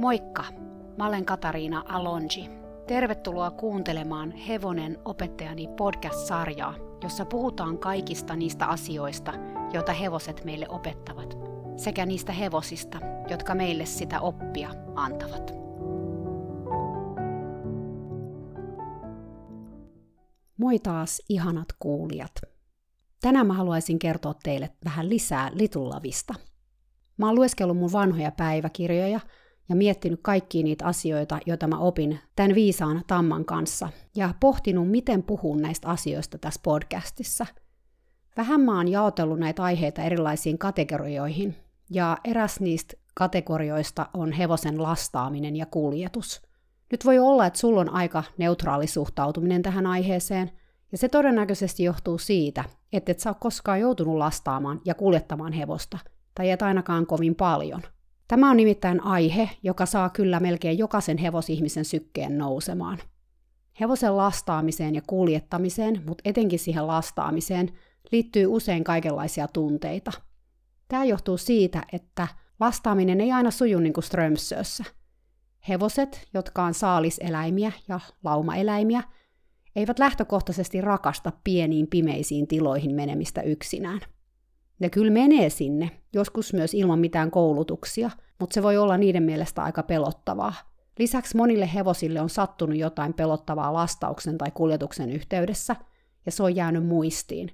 Moikka! Mä olen Katariina Alonji. Tervetuloa kuuntelemaan Hevonen opettajani podcast-sarjaa, jossa puhutaan kaikista niistä asioista, joita hevoset meille opettavat, sekä niistä hevosista, jotka meille sitä oppia antavat. Moi taas, ihanat kuulijat! Tänään mä haluaisin kertoa teille vähän lisää Litullavista. Mä oon lueskellut mun vanhoja päiväkirjoja ja miettinyt kaikkia niitä asioita, joita mä opin tämän viisaan Tamman kanssa, ja pohtinut, miten puhun näistä asioista tässä podcastissa. Vähän mä oon jaotellut näitä aiheita erilaisiin kategorioihin, ja eräs niistä kategorioista on hevosen lastaaminen ja kuljetus. Nyt voi olla, että sulla on aika neutraali suhtautuminen tähän aiheeseen, ja se todennäköisesti johtuu siitä, että et sä ole koskaan joutunut lastaamaan ja kuljettamaan hevosta, tai et ainakaan kovin paljon – Tämä on nimittäin aihe, joka saa kyllä melkein jokaisen hevosihmisen sykkeen nousemaan. Hevosen lastaamiseen ja kuljettamiseen, mutta etenkin siihen lastaamiseen, liittyy usein kaikenlaisia tunteita. Tämä johtuu siitä, että lastaaminen ei aina suju niin kuin Strömsössä. Hevoset, jotka on saaliseläimiä ja laumaeläimiä, eivät lähtökohtaisesti rakasta pieniin pimeisiin tiloihin menemistä yksinään – ne kyllä menee sinne, joskus myös ilman mitään koulutuksia, mutta se voi olla niiden mielestä aika pelottavaa. Lisäksi monille hevosille on sattunut jotain pelottavaa lastauksen tai kuljetuksen yhteydessä, ja se on jäänyt muistiin.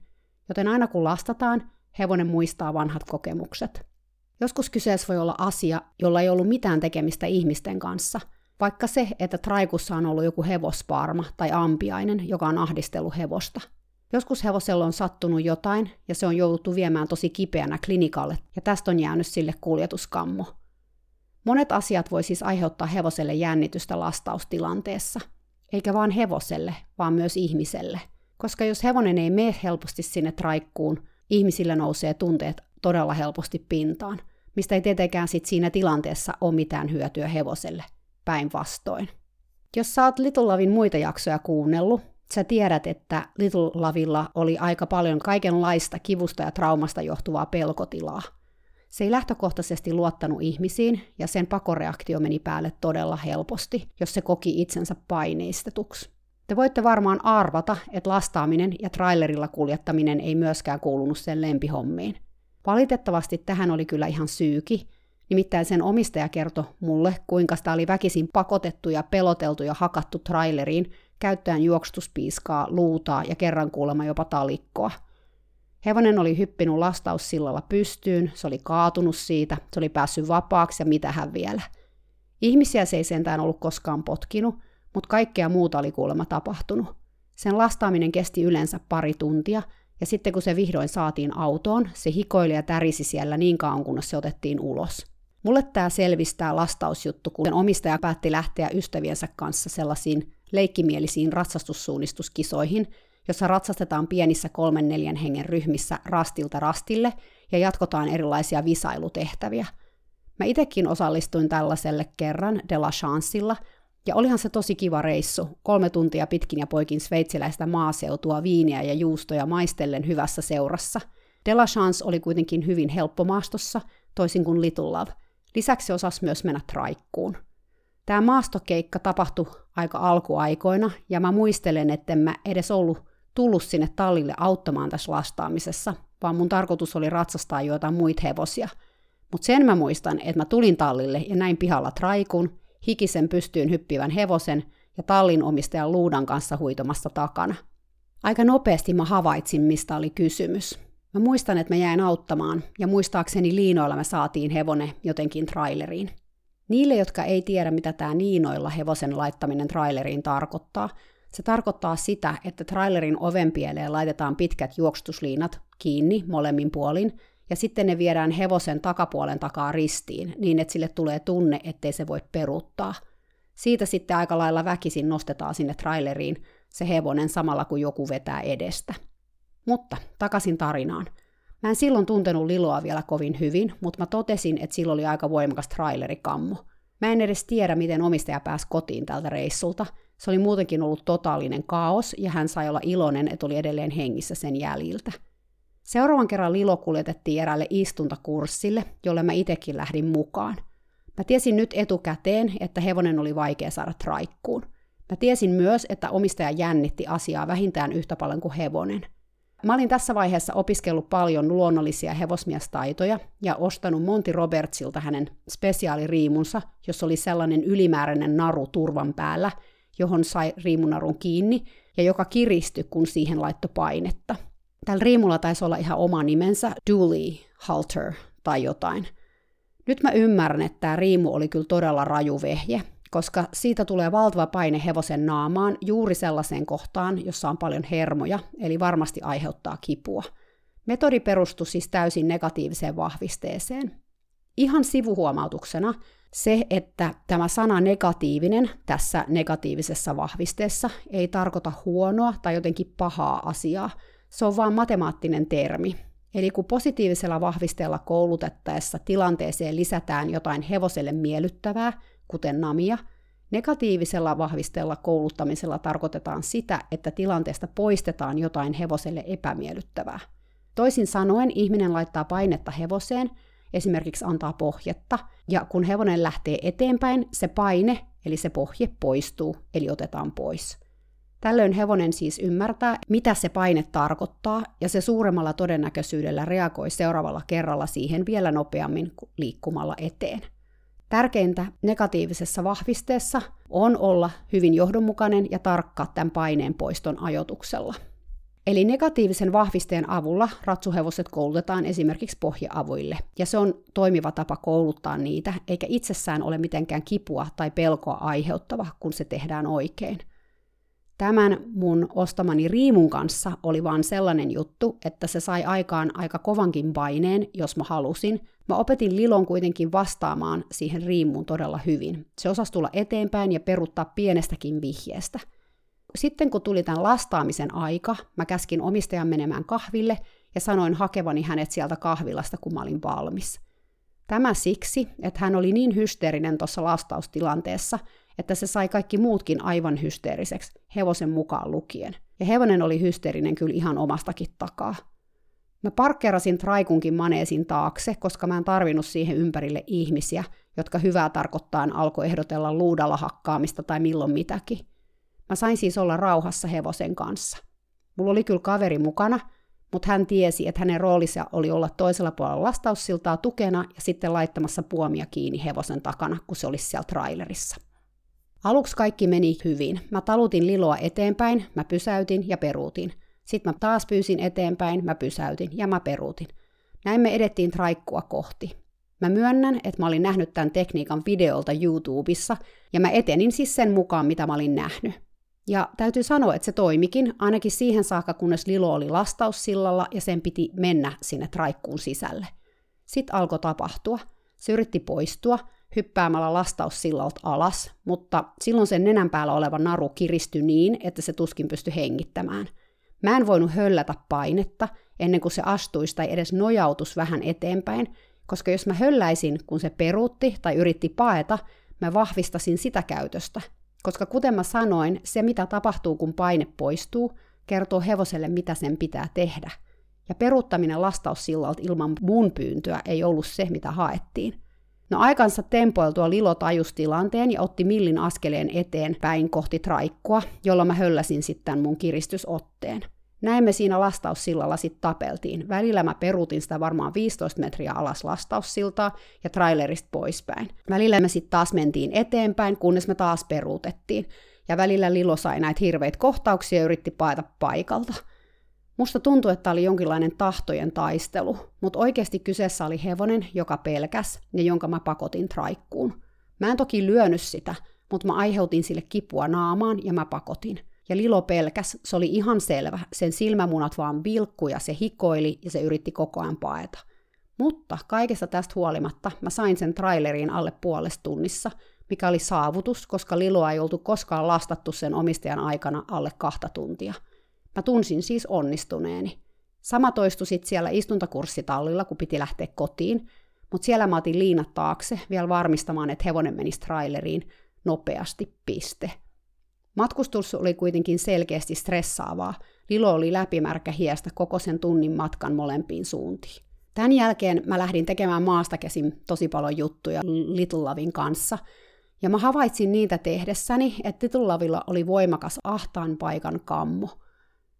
Joten aina kun lastataan, hevonen muistaa vanhat kokemukset. Joskus kyseessä voi olla asia, jolla ei ollut mitään tekemistä ihmisten kanssa, vaikka se, että traikussa on ollut joku hevosparma tai ampiainen, joka on ahdistellut hevosta – Joskus hevosella on sattunut jotain ja se on jouduttu viemään tosi kipeänä klinikalle ja tästä on jäänyt sille kuljetuskammo. Monet asiat voi siis aiheuttaa hevoselle jännitystä lastaustilanteessa. Eikä vaan hevoselle, vaan myös ihmiselle. Koska jos hevonen ei mene helposti sinne traikkuun, ihmisillä nousee tunteet todella helposti pintaan, mistä ei tietenkään sit siinä tilanteessa ole mitään hyötyä hevoselle, päinvastoin. Jos oot Little Lovin muita jaksoja kuunnellut, sä tiedät, että Little Lavilla oli aika paljon kaikenlaista kivusta ja traumasta johtuvaa pelkotilaa. Se ei lähtökohtaisesti luottanut ihmisiin, ja sen pakoreaktio meni päälle todella helposti, jos se koki itsensä paineistetuksi. Te voitte varmaan arvata, että lastaaminen ja trailerilla kuljettaminen ei myöskään kuulunut sen lempihommiin. Valitettavasti tähän oli kyllä ihan syyki, nimittäin sen omistaja kertoi mulle, kuinka sitä oli väkisin pakotettu ja peloteltu ja hakattu traileriin, käyttäen juoksutuspiiskaa, luutaa ja kerran kuulemma jopa talikkoa. Hevonen oli hyppinyt lastaussillalla pystyyn, se oli kaatunut siitä, se oli päässyt vapaaksi ja mitä hän vielä. Ihmisiä se ei sentään ollut koskaan potkinut, mutta kaikkea muuta oli kuulemma tapahtunut. Sen lastaaminen kesti yleensä pari tuntia, ja sitten kun se vihdoin saatiin autoon, se hikoili ja tärisi siellä niin kauan, kunnes se otettiin ulos. Mulle tämä selvistää lastausjuttu, kun omistaja päätti lähteä ystäviensä kanssa sellaisiin leikkimielisiin ratsastussuunnistuskisoihin, jossa ratsastetaan pienissä kolmen neljän hengen ryhmissä rastilta rastille ja jatkotaan erilaisia visailutehtäviä. Mä itekin osallistuin tällaiselle kerran De La Chancella, ja olihan se tosi kiva reissu, kolme tuntia pitkin ja poikin sveitsiläistä maaseutua, viiniä ja juustoja maistellen hyvässä seurassa. De La Chance oli kuitenkin hyvin helppo maastossa, toisin kuin Little Love. Lisäksi osasi myös mennä traikkuun. Tämä maastokeikka tapahtui aika alkuaikoina, ja mä muistelen, että mä edes ollut tullut sinne tallille auttamaan tässä lastaamisessa, vaan mun tarkoitus oli ratsastaa joitain muita hevosia. Mutta sen mä muistan, että mä tulin tallille ja näin pihalla traikun, hikisen pystyyn hyppivän hevosen ja tallin omistajan luudan kanssa huitomassa takana. Aika nopeasti mä havaitsin, mistä oli kysymys. Mä muistan, että mä jäin auttamaan, ja muistaakseni liinoilla me saatiin hevone jotenkin traileriin. Niille, jotka ei tiedä, mitä tämä niinoilla hevosen laittaminen traileriin tarkoittaa, se tarkoittaa sitä, että trailerin ovenpieleen laitetaan pitkät juoksutusliinat kiinni molemmin puolin, ja sitten ne viedään hevosen takapuolen takaa ristiin, niin että sille tulee tunne, ettei se voi peruuttaa. Siitä sitten aika lailla väkisin nostetaan sinne traileriin se hevonen samalla kuin joku vetää edestä. Mutta takaisin tarinaan. Mä en silloin tuntenut Liloa vielä kovin hyvin, mutta mä totesin, että sillä oli aika voimakas trailerikammo. Mä en edes tiedä, miten omistaja pääsi kotiin tältä reissulta. Se oli muutenkin ollut totaalinen kaos, ja hän sai olla iloinen, että oli edelleen hengissä sen jäljiltä. Seuraavan kerran Lilo kuljetettiin eräälle istuntakurssille, jolle mä itekin lähdin mukaan. Mä tiesin nyt etukäteen, että hevonen oli vaikea saada traikkuun. Mä tiesin myös, että omistaja jännitti asiaa vähintään yhtä paljon kuin hevonen. Mä olin tässä vaiheessa opiskellut paljon luonnollisia hevosmiestaitoja ja ostanut Monty Robertsilta hänen spesiaaliriimunsa, jossa oli sellainen ylimääräinen naru turvan päällä, johon sai riimunarun kiinni ja joka kiristyi, kun siihen laittoi painetta. Tällä riimulla taisi olla ihan oma nimensä, Dooley Halter tai jotain. Nyt mä ymmärrän, että tämä riimu oli kyllä todella raju vehje, koska siitä tulee valtava paine hevosen naamaan juuri sellaiseen kohtaan, jossa on paljon hermoja, eli varmasti aiheuttaa kipua. Metodi perustui siis täysin negatiiviseen vahvisteeseen. Ihan sivuhuomautuksena se, että tämä sana negatiivinen tässä negatiivisessa vahvisteessa ei tarkoita huonoa tai jotenkin pahaa asiaa. Se on vain matemaattinen termi. Eli kun positiivisella vahvisteella koulutettaessa tilanteeseen lisätään jotain hevoselle miellyttävää, kuten namia, negatiivisella vahvisteella kouluttamisella tarkoitetaan sitä, että tilanteesta poistetaan jotain hevoselle epämiellyttävää. Toisin sanoen ihminen laittaa painetta hevoseen, esimerkiksi antaa pohjetta, ja kun hevonen lähtee eteenpäin, se paine, eli se pohje poistuu, eli otetaan pois. Tällöin hevonen siis ymmärtää, mitä se paine tarkoittaa, ja se suuremmalla todennäköisyydellä reagoi seuraavalla kerralla siihen vielä nopeammin liikkumalla eteen. Tärkeintä negatiivisessa vahvisteessa on olla hyvin johdonmukainen ja tarkka tämän paineen poiston ajotuksella. Eli negatiivisen vahvisteen avulla ratsuhevoset koulutetaan esimerkiksi pohjaavuille, ja se on toimiva tapa kouluttaa niitä, eikä itsessään ole mitenkään kipua tai pelkoa aiheuttava, kun se tehdään oikein – Tämän mun ostamani riimun kanssa oli vaan sellainen juttu, että se sai aikaan aika kovankin paineen, jos mä halusin. Mä opetin Lilon kuitenkin vastaamaan siihen riimuun todella hyvin. Se osasi tulla eteenpäin ja peruttaa pienestäkin vihjeestä. Sitten kun tuli tämän lastaamisen aika, mä käskin omistajan menemään kahville ja sanoin hakevani hänet sieltä kahvilasta, kun mä olin valmis. Tämä siksi, että hän oli niin hysteerinen tuossa lastaustilanteessa, että se sai kaikki muutkin aivan hysteeriseksi, hevosen mukaan lukien. Ja hevonen oli hysteerinen kyllä ihan omastakin takaa. Mä parkkerasin traikunkin maneesin taakse, koska mä en tarvinnut siihen ympärille ihmisiä, jotka hyvää tarkoittain alkoi ehdotella luudalla hakkaamista tai milloin mitäkin. Mä sain siis olla rauhassa hevosen kanssa. Mulla oli kyllä kaveri mukana, mutta hän tiesi, että hänen roolinsa oli olla toisella puolella lastaussiltaa tukena ja sitten laittamassa puomia kiinni hevosen takana, kun se olisi siellä trailerissa. Aluksi kaikki meni hyvin. Mä talutin Liloa eteenpäin, mä pysäytin ja peruutin. Sitten mä taas pyysin eteenpäin, mä pysäytin ja mä peruutin. Näin me edettiin traikkua kohti. Mä myönnän, että mä olin nähnyt tämän tekniikan videolta YouTubessa, ja mä etenin siis sen mukaan, mitä mä olin nähnyt. Ja täytyy sanoa, että se toimikin, ainakin siihen saakka, kunnes Lilo oli lastaussillalla ja sen piti mennä sinne traikkuun sisälle. Sitten alkoi tapahtua. Se yritti poistua, hyppäämällä lastaussillalta alas, mutta silloin sen nenän päällä oleva naru kiristyi niin, että se tuskin pystyi hengittämään. Mä en voinut höllätä painetta ennen kuin se astuisi tai edes nojautus vähän eteenpäin, koska jos mä hölläisin, kun se peruutti tai yritti paeta, mä vahvistasin sitä käytöstä. Koska kuten mä sanoin, se mitä tapahtuu, kun paine poistuu, kertoo hevoselle, mitä sen pitää tehdä. Ja peruuttaminen lastaussillalta ilman mun pyyntöä ei ollut se, mitä haettiin. No aikansa tempoiltua Lilo tajusi tilanteen ja otti millin askeleen eteenpäin kohti traikkua, jolla mä hölläsin sitten mun kiristysotteen. Näin me siinä lastaussillalla sitten tapeltiin. Välillä mä peruutin sitä varmaan 15 metriä alas lastaussiltaa ja trailerista poispäin. Välillä me sitten taas mentiin eteenpäin, kunnes me taas peruutettiin. Ja välillä Lilo sai näitä hirveitä kohtauksia ja yritti paeta paikalta. Musta tuntui, että oli jonkinlainen tahtojen taistelu, mutta oikeasti kyseessä oli hevonen, joka pelkäs ja jonka mä pakotin traikkuun. Mä en toki lyönyt sitä, mutta mä aiheutin sille kipua naamaan ja mä pakotin. Ja Lilo pelkäs, se oli ihan selvä, sen silmämunat vaan vilkku ja se hikoili ja se yritti koko ajan paeta. Mutta kaikesta tästä huolimatta mä sain sen traileriin alle puolesta tunnissa, mikä oli saavutus, koska Liloa ei oltu koskaan lastattu sen omistajan aikana alle kahta tuntia – Mä tunsin siis onnistuneeni. Sama toistui sitten siellä istuntakurssitallilla, kun piti lähteä kotiin, mutta siellä mä otin liinat taakse vielä varmistamaan, että hevonen menisi traileriin nopeasti, piste. Matkustus oli kuitenkin selkeästi stressaavaa. Lilo oli läpimärkä hiestä koko sen tunnin matkan molempiin suuntiin. Tämän jälkeen mä lähdin tekemään maasta käsin tosi paljon juttuja Little Lavin kanssa, ja mä havaitsin niitä tehdessäni, että Little Lavilla oli voimakas ahtaan paikan kammo.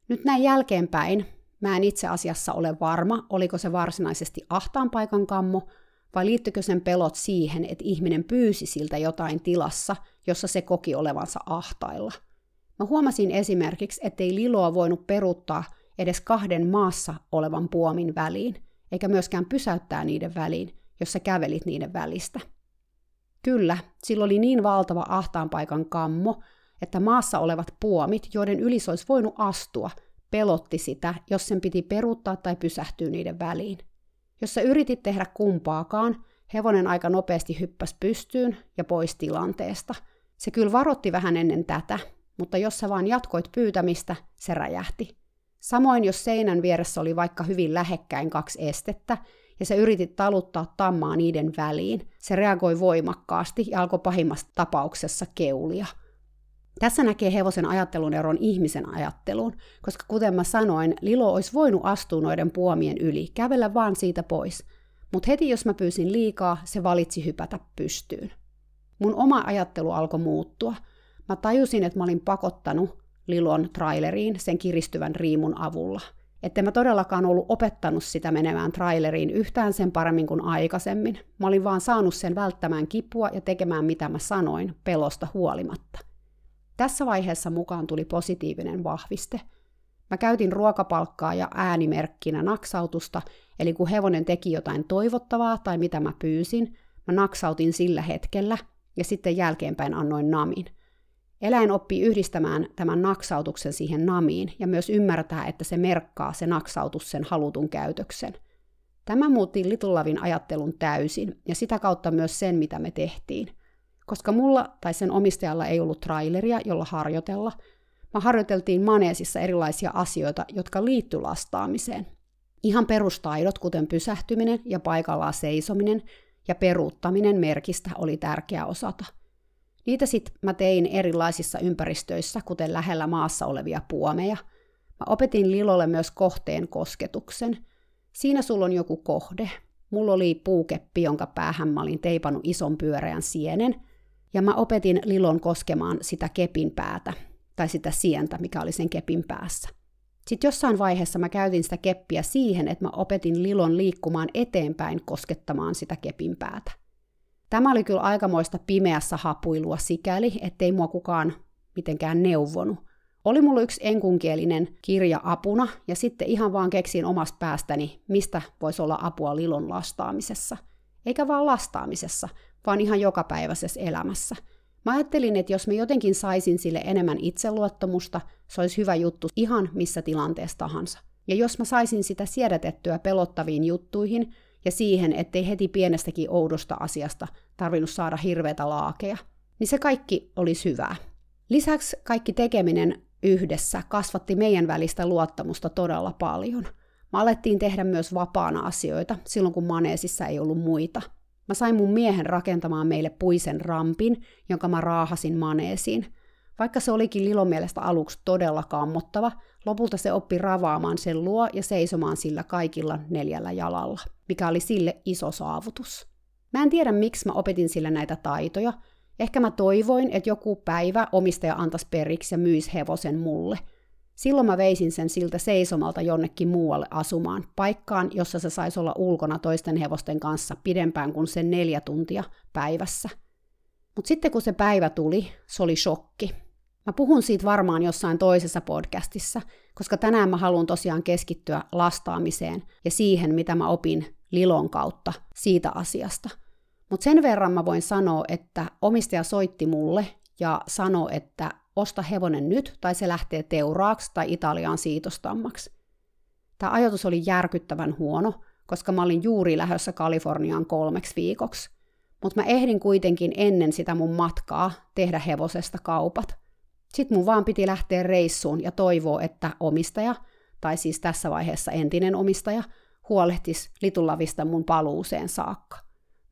Nyt näin jälkeenpäin mä en itse asiassa ole varma, oliko se varsinaisesti ahtaan paikan kammo, vai liittyykö sen pelot siihen, että ihminen pyysi siltä jotain tilassa, jossa se koki olevansa ahtailla. Mä huomasin esimerkiksi, ettei Liloa voinut peruuttaa edes kahden maassa olevan puomin väliin, eikä myöskään pysäyttää niiden väliin, jos sä kävelit niiden välistä. Kyllä, sillä oli niin valtava ahtaanpaikan kammo, että maassa olevat puomit, joiden yli se olisi voinut astua, pelotti sitä, jos sen piti peruuttaa tai pysähtyä niiden väliin. Jos sä yritit tehdä kumpaakaan, hevonen aika nopeasti hyppäsi pystyyn ja pois tilanteesta. Se kyllä varotti vähän ennen tätä, mutta jos sä vaan jatkoit pyytämistä, se räjähti. Samoin jos seinän vieressä oli vaikka hyvin lähekkäin kaksi estettä, ja se yritit taluttaa tammaa niiden väliin, se reagoi voimakkaasti ja alkoi pahimmassa tapauksessa keulia. Tässä näkee hevosen ajattelun eron ihmisen ajatteluun, koska kuten mä sanoin, Lilo olisi voinut astua noiden puomien yli, kävellä vaan siitä pois. Mutta heti jos mä pyysin liikaa, se valitsi hypätä pystyyn. Mun oma ajattelu alkoi muuttua. Mä tajusin, että mä olin pakottanut Lilon traileriin sen kiristyvän riimun avulla. Että mä todellakaan ollut opettanut sitä menemään traileriin yhtään sen paremmin kuin aikaisemmin. Mä olin vaan saanut sen välttämään kipua ja tekemään mitä mä sanoin, pelosta huolimatta. Tässä vaiheessa mukaan tuli positiivinen vahviste. Mä käytin ruokapalkkaa ja äänimerkkinä naksautusta, eli kun hevonen teki jotain toivottavaa tai mitä mä pyysin, mä naksautin sillä hetkellä ja sitten jälkeenpäin annoin namin. Eläin oppii yhdistämään tämän naksautuksen siihen namiin ja myös ymmärtää, että se merkkaa se naksautus sen halutun käytöksen. Tämä muutti Litullavin ajattelun täysin ja sitä kautta myös sen, mitä me tehtiin. Koska mulla tai sen omistajalla ei ollut traileria, jolla harjoitella, mä harjoiteltiin maneesissa erilaisia asioita, jotka liittyy lastaamiseen. Ihan perustaidot, kuten pysähtyminen ja paikallaan seisominen ja peruuttaminen merkistä oli tärkeä osata – Niitä sitten mä tein erilaisissa ympäristöissä, kuten lähellä maassa olevia puomeja. Mä opetin Lilolle myös kohteen kosketuksen. Siinä sulla on joku kohde. Mulla oli puukeppi, jonka päähän mä olin teipannut ison pyöreän sienen, ja mä opetin Lilon koskemaan sitä kepin päätä, tai sitä sientä, mikä oli sen kepin päässä. Sitten jossain vaiheessa mä käytin sitä keppiä siihen, että mä opetin Lilon liikkumaan eteenpäin koskettamaan sitä kepin päätä. Tämä oli kyllä aikamoista pimeässä hapuilua sikäli, ettei mua kukaan mitenkään neuvonut. Oli mulla yksi enkunkielinen kirja apuna, ja sitten ihan vaan keksin omasta päästäni, mistä voisi olla apua Lilon lastaamisessa. Eikä vaan lastaamisessa, vaan ihan jokapäiväisessä elämässä. Mä ajattelin, että jos mä jotenkin saisin sille enemmän itseluottamusta, se olisi hyvä juttu ihan missä tilanteessa tahansa. Ja jos mä saisin sitä siedätettyä pelottaviin juttuihin, ja siihen, ettei heti pienestäkin oudosta asiasta tarvinnut saada hirveätä laakeja, niin se kaikki olisi hyvää. Lisäksi kaikki tekeminen yhdessä kasvatti meidän välistä luottamusta todella paljon. Mä alettiin tehdä myös vapaana asioita silloin, kun maneesissa ei ollut muita. Mä sain mun miehen rakentamaan meille puisen rampin, jonka mä raahasin maneesiin. Vaikka se olikin Lilon mielestä aluksi todella kammottava, lopulta se oppi ravaamaan sen luo ja seisomaan sillä kaikilla neljällä jalalla mikä oli sille iso saavutus. Mä en tiedä, miksi mä opetin sille näitä taitoja. Ehkä mä toivoin, että joku päivä omistaja antaisi periksi ja myisi hevosen mulle. Silloin mä veisin sen siltä seisomalta jonnekin muualle asumaan, paikkaan, jossa se saisi olla ulkona toisten hevosten kanssa pidempään kuin sen neljä tuntia päivässä. Mutta sitten kun se päivä tuli, se oli shokki. Mä puhun siitä varmaan jossain toisessa podcastissa, koska tänään mä haluan tosiaan keskittyä lastaamiseen ja siihen, mitä mä opin Lilon kautta siitä asiasta. Mutta sen verran mä voin sanoa, että omistaja soitti mulle ja sanoi, että osta hevonen nyt tai se lähtee teuraaksi tai Italiaan siitostammaksi. Tämä ajatus oli järkyttävän huono, koska mä olin juuri lähdössä Kaliforniaan kolmeksi viikoksi. Mutta mä ehdin kuitenkin ennen sitä mun matkaa tehdä hevosesta kaupat. Sitten mun vaan piti lähteä reissuun ja toivoa, että omistaja, tai siis tässä vaiheessa entinen omistaja, huolehtisi Litulavista mun paluuseen saakka.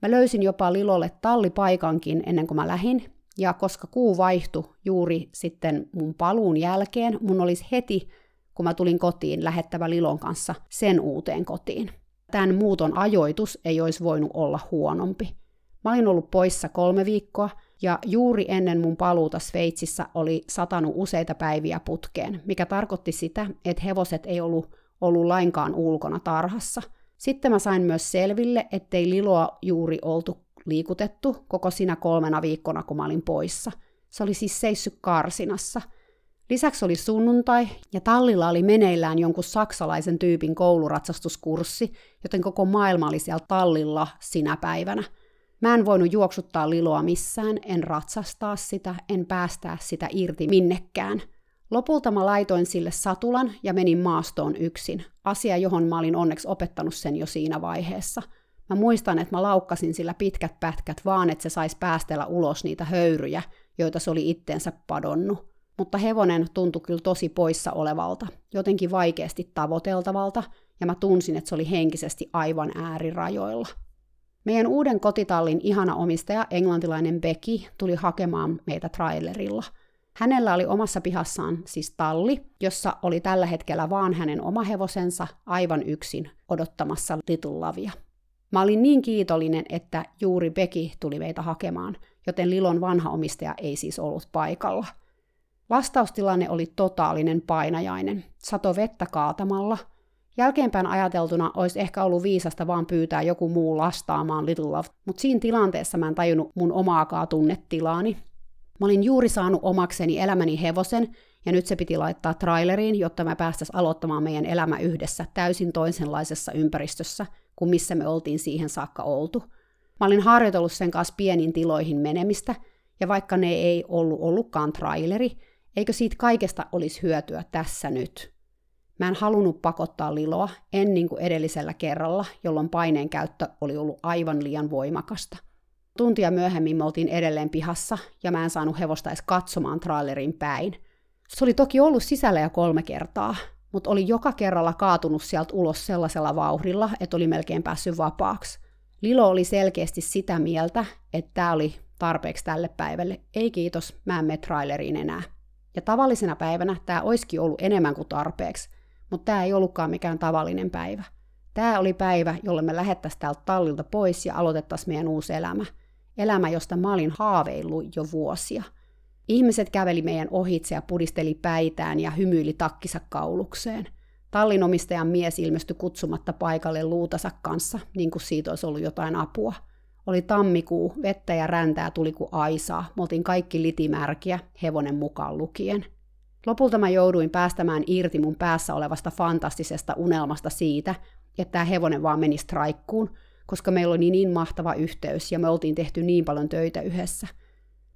Mä löysin jopa Lilolle tallipaikankin ennen kuin mä lähin, ja koska kuu vaihtui juuri sitten mun paluun jälkeen, mun olisi heti, kun mä tulin kotiin, lähettävä Lilon kanssa sen uuteen kotiin. tämän muuton ajoitus ei olisi voinut olla huonompi. Mä olin ollut poissa kolme viikkoa, ja juuri ennen mun paluuta Sveitsissä oli satanut useita päiviä putkeen, mikä tarkoitti sitä, että hevoset ei ollut ollut lainkaan ulkona tarhassa. Sitten mä sain myös selville, ettei Liloa juuri oltu liikutettu koko sinä kolmena viikkona, kun mä olin poissa. Se oli siis seissyt karsinassa. Lisäksi oli sunnuntai, ja tallilla oli meneillään jonkun saksalaisen tyypin kouluratsastuskurssi, joten koko maailma oli siellä tallilla sinä päivänä – Mä en voinut juoksuttaa liloa missään, en ratsastaa sitä, en päästää sitä irti minnekään. Lopulta mä laitoin sille satulan ja menin maastoon yksin, asia johon mä olin onneksi opettanut sen jo siinä vaiheessa. Mä muistan, että mä laukkasin sillä pitkät pätkät vaan, että se saisi päästellä ulos niitä höyryjä, joita se oli itteensä padonnut. Mutta hevonen tuntui kyllä tosi poissa olevalta, jotenkin vaikeasti tavoiteltavalta, ja mä tunsin, että se oli henkisesti aivan äärirajoilla. Meidän uuden kotitallin ihana omistaja, englantilainen Becky, tuli hakemaan meitä trailerilla. Hänellä oli omassa pihassaan siis talli, jossa oli tällä hetkellä vaan hänen oma hevosensa aivan yksin odottamassa Little Lavia. Mä olin niin kiitollinen, että juuri Becky tuli meitä hakemaan, joten Lilon vanha omistaja ei siis ollut paikalla. Vastaustilanne oli totaalinen painajainen. Sato vettä kaatamalla – Jälkeenpäin ajateltuna olisi ehkä ollut viisasta vaan pyytää joku muu lastaamaan Little Love, mutta siinä tilanteessa mä en tajunnut mun omaakaan tunnetilaani. Mä olin juuri saanut omakseni elämäni hevosen, ja nyt se piti laittaa traileriin, jotta mä päästäisiin aloittamaan meidän elämä yhdessä täysin toisenlaisessa ympäristössä kuin missä me oltiin siihen saakka oltu. Mä olin harjoitellut sen kanssa pienin tiloihin menemistä, ja vaikka ne ei ollut ollutkaan traileri, eikö siitä kaikesta olisi hyötyä tässä nyt – Mä en halunnut pakottaa Liloa, en niin kuin edellisellä kerralla, jolloin paineen käyttö oli ollut aivan liian voimakasta. Tuntia myöhemmin me oltiin edelleen pihassa, ja mä en saanut hevosta edes katsomaan trailerin päin. Se oli toki ollut sisällä jo kolme kertaa, mutta oli joka kerralla kaatunut sieltä ulos sellaisella vauhdilla, että oli melkein päässyt vapaaksi. Lilo oli selkeästi sitä mieltä, että tämä oli tarpeeksi tälle päivälle. Ei kiitos, mä en mene traileriin enää. Ja tavallisena päivänä tämä olisikin ollut enemmän kuin tarpeeksi, mutta tämä ei ollutkaan mikään tavallinen päivä. Tämä oli päivä, jolle me lähettäisiin täältä tallilta pois ja aloitettaisiin meidän uusi elämä. Elämä, josta mä olin haaveillut jo vuosia. Ihmiset käveli meidän ohitse ja pudisteli päitään ja hymyili takkisa kaulukseen. Tallinomistajan mies ilmestyi kutsumatta paikalle luutansa kanssa, niin kuin siitä olisi ollut jotain apua. Oli tammikuu, vettä ja räntää tuli kuin aisaa, me oltiin kaikki litimärkiä, hevonen mukaan lukien – Lopulta mä jouduin päästämään irti mun päässä olevasta fantastisesta unelmasta siitä, että tämä hevonen vaan meni straikkuun, koska meillä oli niin mahtava yhteys ja me oltiin tehty niin paljon töitä yhdessä.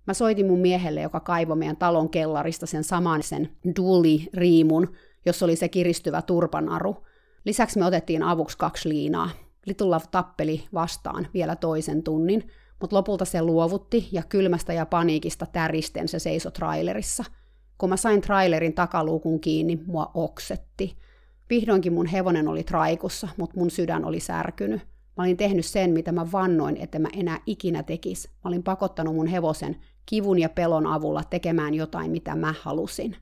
Mä soitin mun miehelle, joka kaivoi meidän talon kellarista sen saman sen duuli-riimun, jossa oli se kiristyvä turpanaru. Lisäksi me otettiin avuksi kaksi liinaa. Little Love tappeli vastaan vielä toisen tunnin, mutta lopulta se luovutti ja kylmästä ja paniikista täristen se seisoi trailerissa – kun mä sain trailerin takaluukun kiinni, mua oksetti. Vihdoinkin mun hevonen oli traikussa, mutta mun sydän oli särkynyt. Mä olin tehnyt sen, mitä mä vannoin, että mä enää ikinä tekis. Mä olin pakottanut mun hevosen kivun ja pelon avulla tekemään jotain, mitä mä halusin.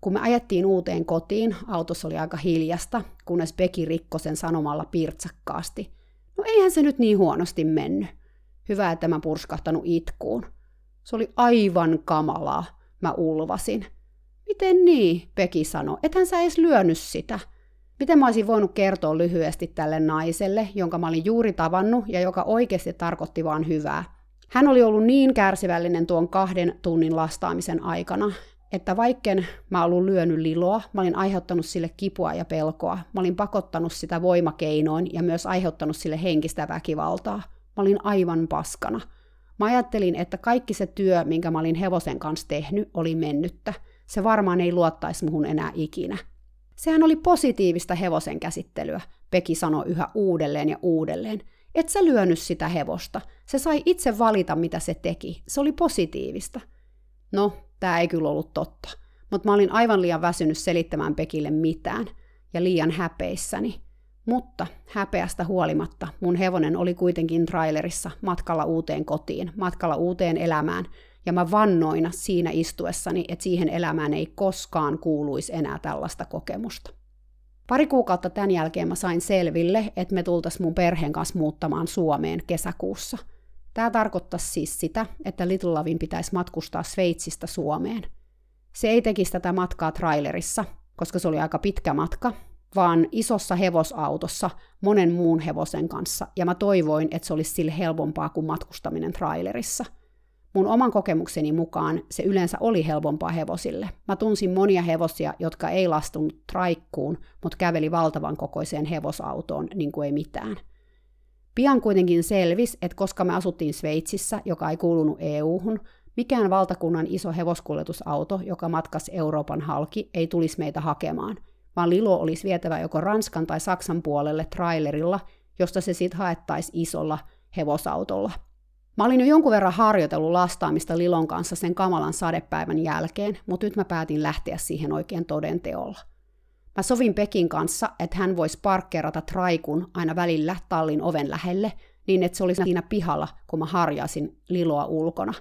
Kun me ajettiin uuteen kotiin, autossa oli aika hiljasta, kunnes Becky rikkoi sen sanomalla pirtsakkaasti. No eihän se nyt niin huonosti mennyt. Hyvä, että mä purskahtanut itkuun. Se oli aivan kamalaa. Mä ulvasin. Miten niin, Peki sanoi. Ethän sä edes lyönyt sitä. Miten mä olisin voinut kertoa lyhyesti tälle naiselle, jonka mä olin juuri tavannut ja joka oikeasti tarkoitti vaan hyvää. Hän oli ollut niin kärsivällinen tuon kahden tunnin lastaamisen aikana, että vaikken mä olin lyönyt liloa, mä olin aiheuttanut sille kipua ja pelkoa. Mä olin pakottanut sitä voimakeinoin ja myös aiheuttanut sille henkistä väkivaltaa. Mä olin aivan paskana. Mä ajattelin, että kaikki se työ, minkä mä olin hevosen kanssa tehnyt, oli mennyttä. Se varmaan ei luottaisi muhun enää ikinä. Sehän oli positiivista hevosen käsittelyä, Peki sanoi yhä uudelleen ja uudelleen. Et sä lyönyt sitä hevosta. Se sai itse valita, mitä se teki. Se oli positiivista. No, tämä ei kyllä ollut totta. Mutta mä olin aivan liian väsynyt selittämään Pekille mitään. Ja liian häpeissäni. Mutta häpeästä huolimatta mun hevonen oli kuitenkin trailerissa matkalla uuteen kotiin, matkalla uuteen elämään, ja mä vannoina siinä istuessani, että siihen elämään ei koskaan kuuluisi enää tällaista kokemusta. Pari kuukautta tämän jälkeen mä sain selville, että me tultaisiin mun perheen kanssa muuttamaan Suomeen kesäkuussa. Tämä tarkoittaisi siis sitä, että Little Lavin pitäisi matkustaa Sveitsistä Suomeen. Se ei tekisi tätä matkaa trailerissa, koska se oli aika pitkä matka, vaan isossa hevosautossa monen muun hevosen kanssa, ja mä toivoin, että se olisi sille helpompaa kuin matkustaminen trailerissa. Mun oman kokemukseni mukaan se yleensä oli helpompaa hevosille. Mä tunsin monia hevosia, jotka ei lastunut traikkuun, mutta käveli valtavan kokoiseen hevosautoon niin kuin ei mitään. Pian kuitenkin selvisi, että koska me asuttiin Sveitsissä, joka ei kuulunut EU-hun, mikään valtakunnan iso hevoskuljetusauto, joka matkasi Euroopan halki, ei tulisi meitä hakemaan – vaan Lilo olisi vietävä joko Ranskan tai Saksan puolelle trailerilla, josta se sitten haettaisiin isolla hevosautolla. Mä olin jo jonkun verran harjoitellut lastaamista Lilon kanssa sen kamalan sadepäivän jälkeen, mutta nyt mä päätin lähteä siihen oikein todenteolla. Mä sovin Pekin kanssa, että hän voisi parkkeerata traikun aina välillä tallin oven lähelle, niin että se olisi siinä pihalla, kun mä harjasin Liloa ulkona.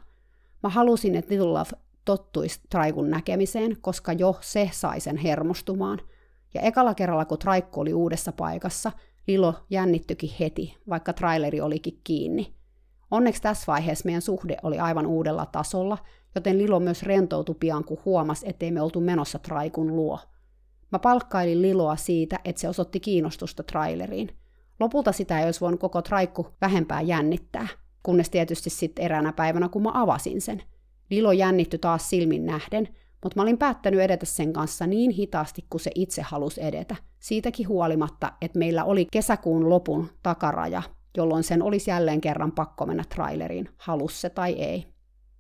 Mä halusin, että Little Love tottuisi traikun näkemiseen, koska jo se sai sen hermostumaan – ja ekalla kerralla, kun traikku oli uudessa paikassa, Lilo jännittyikin heti, vaikka traileri olikin kiinni. Onneksi tässä vaiheessa meidän suhde oli aivan uudella tasolla, joten Lilo myös rentoutui pian, kun huomasi, ettei me oltu menossa traikun luo. Mä palkkailin Liloa siitä, että se osoitti kiinnostusta traileriin. Lopulta sitä ei olisi voinut koko traikku vähempää jännittää, kunnes tietysti sitten eräänä päivänä, kun mä avasin sen. Lilo jännittyi taas silmin nähden, mutta mä olin päättänyt edetä sen kanssa niin hitaasti kuin se itse halusi edetä. Siitäkin huolimatta, että meillä oli kesäkuun lopun takaraja, jolloin sen olisi jälleen kerran pakko mennä traileriin, halus se tai ei.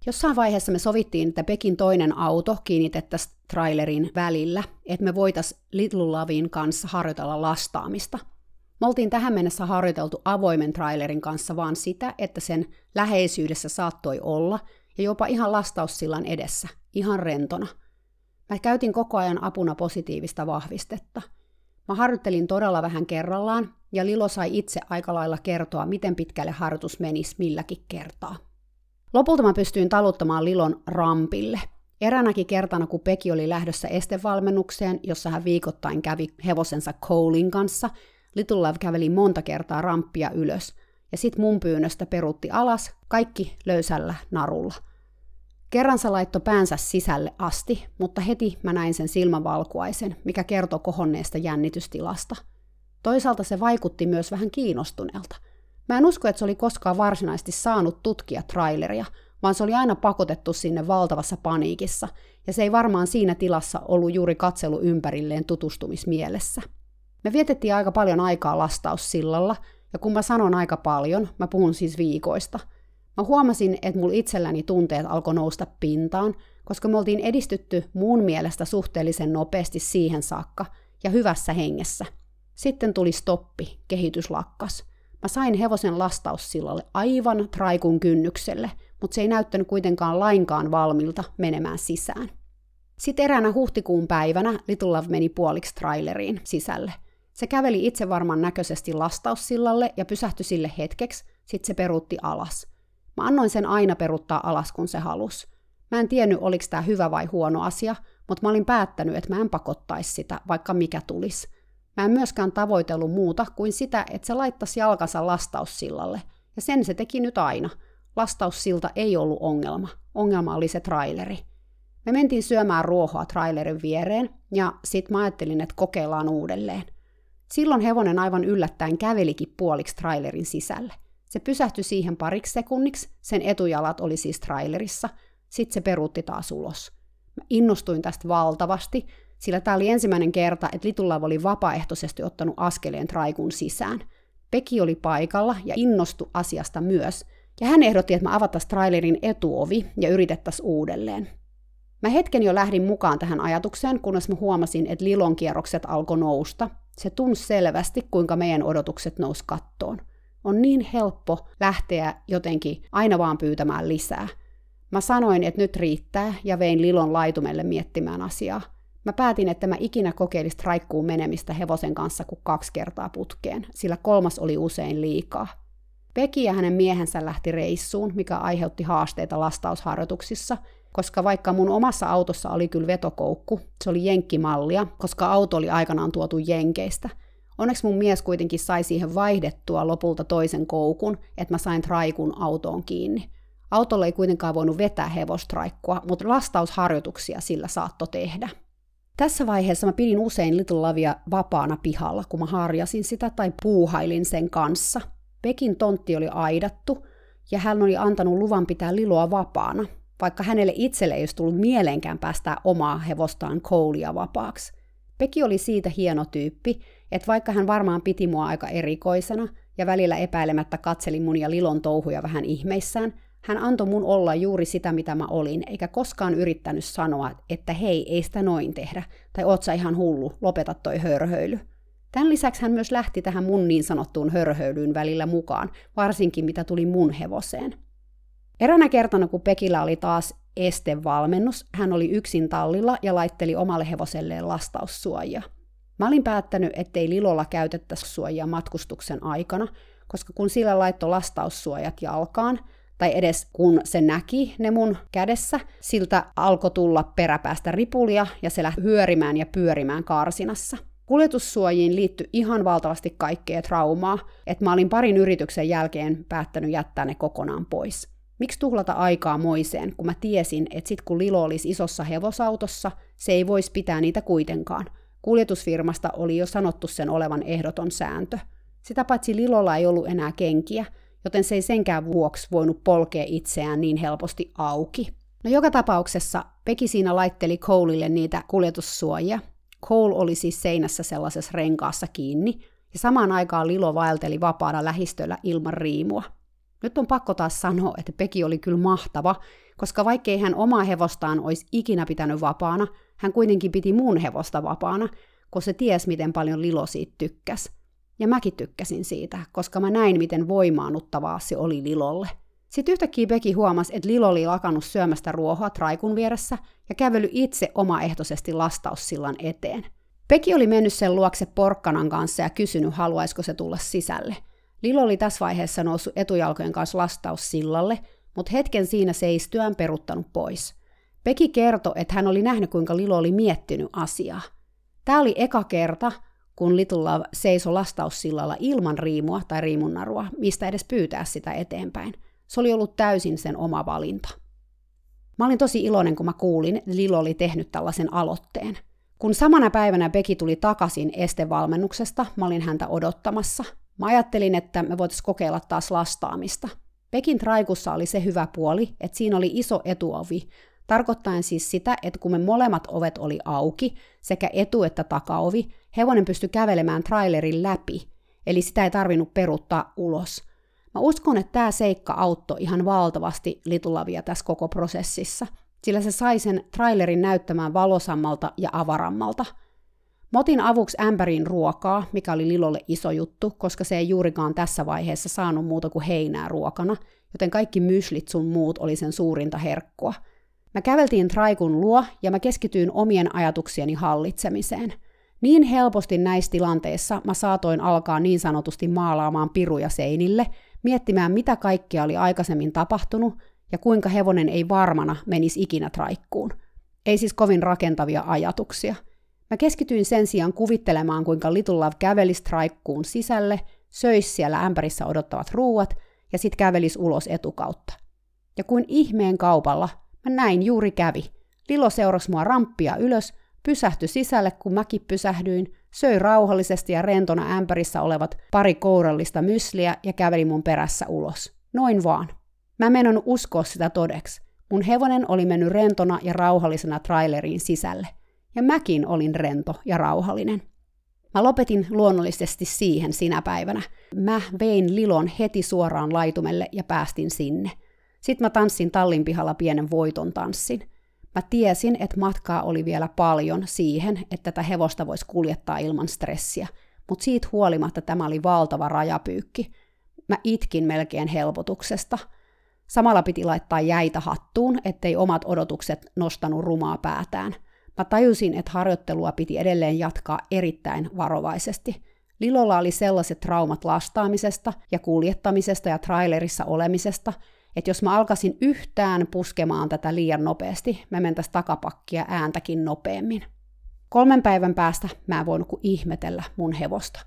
Jossain vaiheessa me sovittiin, että Pekin toinen auto kiinnitettäisiin trailerin välillä, että me voitaisiin Little Lavin kanssa harjoitella lastaamista. Me oltiin tähän mennessä harjoiteltu avoimen trailerin kanssa vaan sitä, että sen läheisyydessä saattoi olla, ja jopa ihan lastaussillan edessä, ihan rentona. Mä käytin koko ajan apuna positiivista vahvistetta. Mä harjoittelin todella vähän kerrallaan, ja Lilo sai itse aika lailla kertoa, miten pitkälle harjoitus menisi milläkin kertaa. Lopulta mä pystyin taluttamaan Lilon rampille. Eränäkin kertana, kun Peki oli lähdössä estevalmennukseen, jossa hän viikoittain kävi hevosensa Colein kanssa, Little Love käveli monta kertaa ramppia ylös, ja sit mun pyynnöstä perutti alas, kaikki löysällä narulla. Kerran se laittoi päänsä sisälle asti, mutta heti mä näin sen silmävalkuaisen, mikä kertoo kohonneesta jännitystilasta. Toisaalta se vaikutti myös vähän kiinnostuneelta. Mä en usko, että se oli koskaan varsinaisesti saanut tutkia traileria, vaan se oli aina pakotettu sinne valtavassa paniikissa, ja se ei varmaan siinä tilassa ollut juuri katselu ympärilleen tutustumismielessä. Me vietettiin aika paljon aikaa lastaussillalla, ja kun mä sanon aika paljon, mä puhun siis viikoista – Mä huomasin, että mulla itselläni tunteet alkoi nousta pintaan, koska me oltiin edistytty muun mielestä suhteellisen nopeasti siihen saakka ja hyvässä hengessä. Sitten tuli stoppi, kehitys lakkas. Mä sain hevosen lastaussillalle aivan traikun kynnykselle, mutta se ei näyttänyt kuitenkaan lainkaan valmilta menemään sisään. Sitten eräänä huhtikuun päivänä Little Love meni puoliksi traileriin sisälle. Se käveli itse varman näköisesti lastaussillalle ja pysähtyi sille hetkeksi, sitten se peruutti alas – Mä annoin sen aina peruttaa alas, kun se halus. Mä en tiennyt, oliko tämä hyvä vai huono asia, mutta mä olin päättänyt, että mä en pakottaisi sitä, vaikka mikä tulisi. Mä en myöskään tavoitellut muuta kuin sitä, että se laittaisi jalkansa lastaussillalle. Ja sen se teki nyt aina. Lastaussilta ei ollut ongelma. Ongelma oli se traileri. Me mentiin syömään ruohoa trailerin viereen, ja sit mä ajattelin, että kokeillaan uudelleen. Silloin hevonen aivan yllättäen kävelikin puoliksi trailerin sisälle. Se pysähtyi siihen pariksi sekunniksi, sen etujalat oli siis trailerissa, sitten se peruutti taas ulos. Mä innostuin tästä valtavasti, sillä tämä oli ensimmäinen kerta, että Litulla oli vapaaehtoisesti ottanut askeleen traikun sisään. Peki oli paikalla ja innostui asiasta myös, ja hän ehdotti, että mä avattaisiin trailerin etuovi ja yritettäisiin uudelleen. Mä hetken jo lähdin mukaan tähän ajatukseen, kunnes mä huomasin, että Lilon kierrokset alkoi nousta. Se tunsi selvästi, kuinka meidän odotukset nousi kattoon on niin helppo lähteä jotenkin aina vaan pyytämään lisää. Mä sanoin, että nyt riittää ja vein Lilon laitumelle miettimään asiaa. Mä päätin, että mä ikinä kokeilisin traikkuun menemistä hevosen kanssa kuin kaksi kertaa putkeen, sillä kolmas oli usein liikaa. Peki ja hänen miehensä lähti reissuun, mikä aiheutti haasteita lastausharjoituksissa, koska vaikka mun omassa autossa oli kyllä vetokoukku, se oli jenkkimallia, koska auto oli aikanaan tuotu jenkeistä. Onneksi mun mies kuitenkin sai siihen vaihdettua lopulta toisen koukun, että mä sain traikun autoon kiinni. Autolla ei kuitenkaan voinut vetää hevostraikkua, mutta lastausharjoituksia sillä saatto tehdä. Tässä vaiheessa mä pidin usein Little Lavia vapaana pihalla, kun mä harjasin sitä tai puuhailin sen kanssa. Pekin tontti oli aidattu, ja hän oli antanut luvan pitää Liloa vapaana, vaikka hänelle itselle ei olisi tullut mieleenkään päästää omaa hevostaan koulia vapaaksi. Peki oli siitä hieno tyyppi, että vaikka hän varmaan piti mua aika erikoisena ja välillä epäilemättä katseli mun ja Lilon touhuja vähän ihmeissään, hän antoi mun olla juuri sitä, mitä mä olin, eikä koskaan yrittänyt sanoa, että hei, ei sitä noin tehdä, tai oot sä ihan hullu, lopeta toi hörhöily. Tämän lisäksi hän myös lähti tähän mun niin sanottuun hörhöilyyn välillä mukaan, varsinkin mitä tuli mun hevoseen. Eränä kertana, kun Pekillä oli taas estevalmennus, hän oli yksin tallilla ja laitteli omalle hevoselleen lastaussuojia. Mä olin päättänyt, ettei Lilolla käytettäisi suojia matkustuksen aikana, koska kun sillä laittoi lastaussuojat jalkaan, tai edes kun se näki ne mun kädessä, siltä alkoi tulla peräpäästä ripulia ja se lähti hyörimään ja pyörimään karsinassa. Kuljetussuojiin liittyi ihan valtavasti kaikkea traumaa, että mä olin parin yrityksen jälkeen päättänyt jättää ne kokonaan pois. Miksi tuhlata aikaa moiseen, kun mä tiesin, että sit kun Lilo olisi isossa hevosautossa, se ei voisi pitää niitä kuitenkaan. Kuljetusfirmasta oli jo sanottu sen olevan ehdoton sääntö. Sitä paitsi Lilolla ei ollut enää kenkiä, joten se ei senkään vuoksi voinut polkea itseään niin helposti auki. No joka tapauksessa Peki siinä laitteli Coleille niitä kuljetussuojia. Cole oli siis seinässä sellaisessa renkaassa kiinni, ja samaan aikaan Lilo vaelteli vapaana lähistöllä ilman riimua. Nyt on pakko taas sanoa, että Peki oli kyllä mahtava, koska vaikkei hän omaa hevostaan olisi ikinä pitänyt vapaana, hän kuitenkin piti mun hevosta vapaana, kun se ties, miten paljon Lilo siitä tykkäs. Ja mäkin tykkäsin siitä, koska mä näin, miten voimaannuttavaa se oli Lilolle. Sitten yhtäkkiä Beki huomasi, että Lilo oli lakannut syömästä ruohoa traikun vieressä ja kävely itse omaehtoisesti lastaussillan eteen. Peki oli mennyt sen luokse porkkanan kanssa ja kysynyt, haluaisiko se tulla sisälle. Lilo oli tässä vaiheessa noussut etujalkojen kanssa lastaussillalle, mutta hetken siinä seistyään peruttanut pois. Peki kertoi, että hän oli nähnyt, kuinka Lilo oli miettinyt asiaa. Tämä oli eka kerta, kun Little Love seisoi lastaussillalla ilman riimua tai riimunnarua, mistä edes pyytää sitä eteenpäin. Se oli ollut täysin sen oma valinta. Mä olin tosi iloinen, kun mä kuulin, että Lilo oli tehnyt tällaisen aloitteen. Kun samana päivänä Becky tuli takaisin estevalmennuksesta, mä olin häntä odottamassa. Mä ajattelin, että me voitaisiin kokeilla taas lastaamista. Pekin traikussa oli se hyvä puoli, että siinä oli iso etuovi, tarkoittaen siis sitä, että kun me molemmat ovet oli auki, sekä etu- että takaovi, hevonen pystyi kävelemään trailerin läpi, eli sitä ei tarvinnut peruttaa ulos. Mä uskon, että tämä seikka auttoi ihan valtavasti Litulavia tässä koko prosessissa, sillä se sai sen trailerin näyttämään valosammalta ja avarammalta. Motin avuksi ämpäriin ruokaa, mikä oli Lilolle iso juttu, koska se ei juurikaan tässä vaiheessa saanut muuta kuin heinää ruokana, joten kaikki myslit sun muut oli sen suurinta herkkua – Mä käveltiin Traikun luo ja mä keskityin omien ajatuksieni hallitsemiseen. Niin helposti näissä tilanteissa mä saatoin alkaa niin sanotusti maalaamaan piruja seinille, miettimään mitä kaikkea oli aikaisemmin tapahtunut ja kuinka hevonen ei varmana menisi ikinä traikkuun. Ei siis kovin rakentavia ajatuksia. Mä keskityin sen sijaan kuvittelemaan, kuinka Little Love kävelisi traikkuun sisälle, söisi siellä ämpärissä odottavat ruuat ja sitten kävelisi ulos etukautta. Ja kuin ihmeen kaupalla näin juuri kävi. Lilo seurasi mua ramppia ylös, pysähtyi sisälle, kun mäkin pysähdyin, söi rauhallisesti ja rentona ämpärissä olevat pari kourallista mysliä ja käveli mun perässä ulos. Noin vaan. Mä menon uskoa sitä todeksi. Mun hevonen oli mennyt rentona ja rauhallisena traileriin sisälle. Ja mäkin olin rento ja rauhallinen. Mä lopetin luonnollisesti siihen sinä päivänä. Mä vein Lilon heti suoraan laitumelle ja päästin sinne – sitten mä tanssin tallin pihalla pienen voiton tanssin. Mä tiesin, että matkaa oli vielä paljon siihen, että tätä hevosta voisi kuljettaa ilman stressiä, mutta siitä huolimatta tämä oli valtava rajapyykki. Mä itkin melkein helpotuksesta. Samalla piti laittaa jäitä hattuun, ettei omat odotukset nostanut rumaa päätään. Mä tajusin, että harjoittelua piti edelleen jatkaa erittäin varovaisesti. Lilolla oli sellaiset traumat lastaamisesta ja kuljettamisesta ja trailerissa olemisesta, että jos mä alkaisin yhtään puskemaan tätä liian nopeasti, mä mentäis takapakkia ääntäkin nopeammin. Kolmen päivän päästä mä en voinut kuin ihmetellä mun hevosta.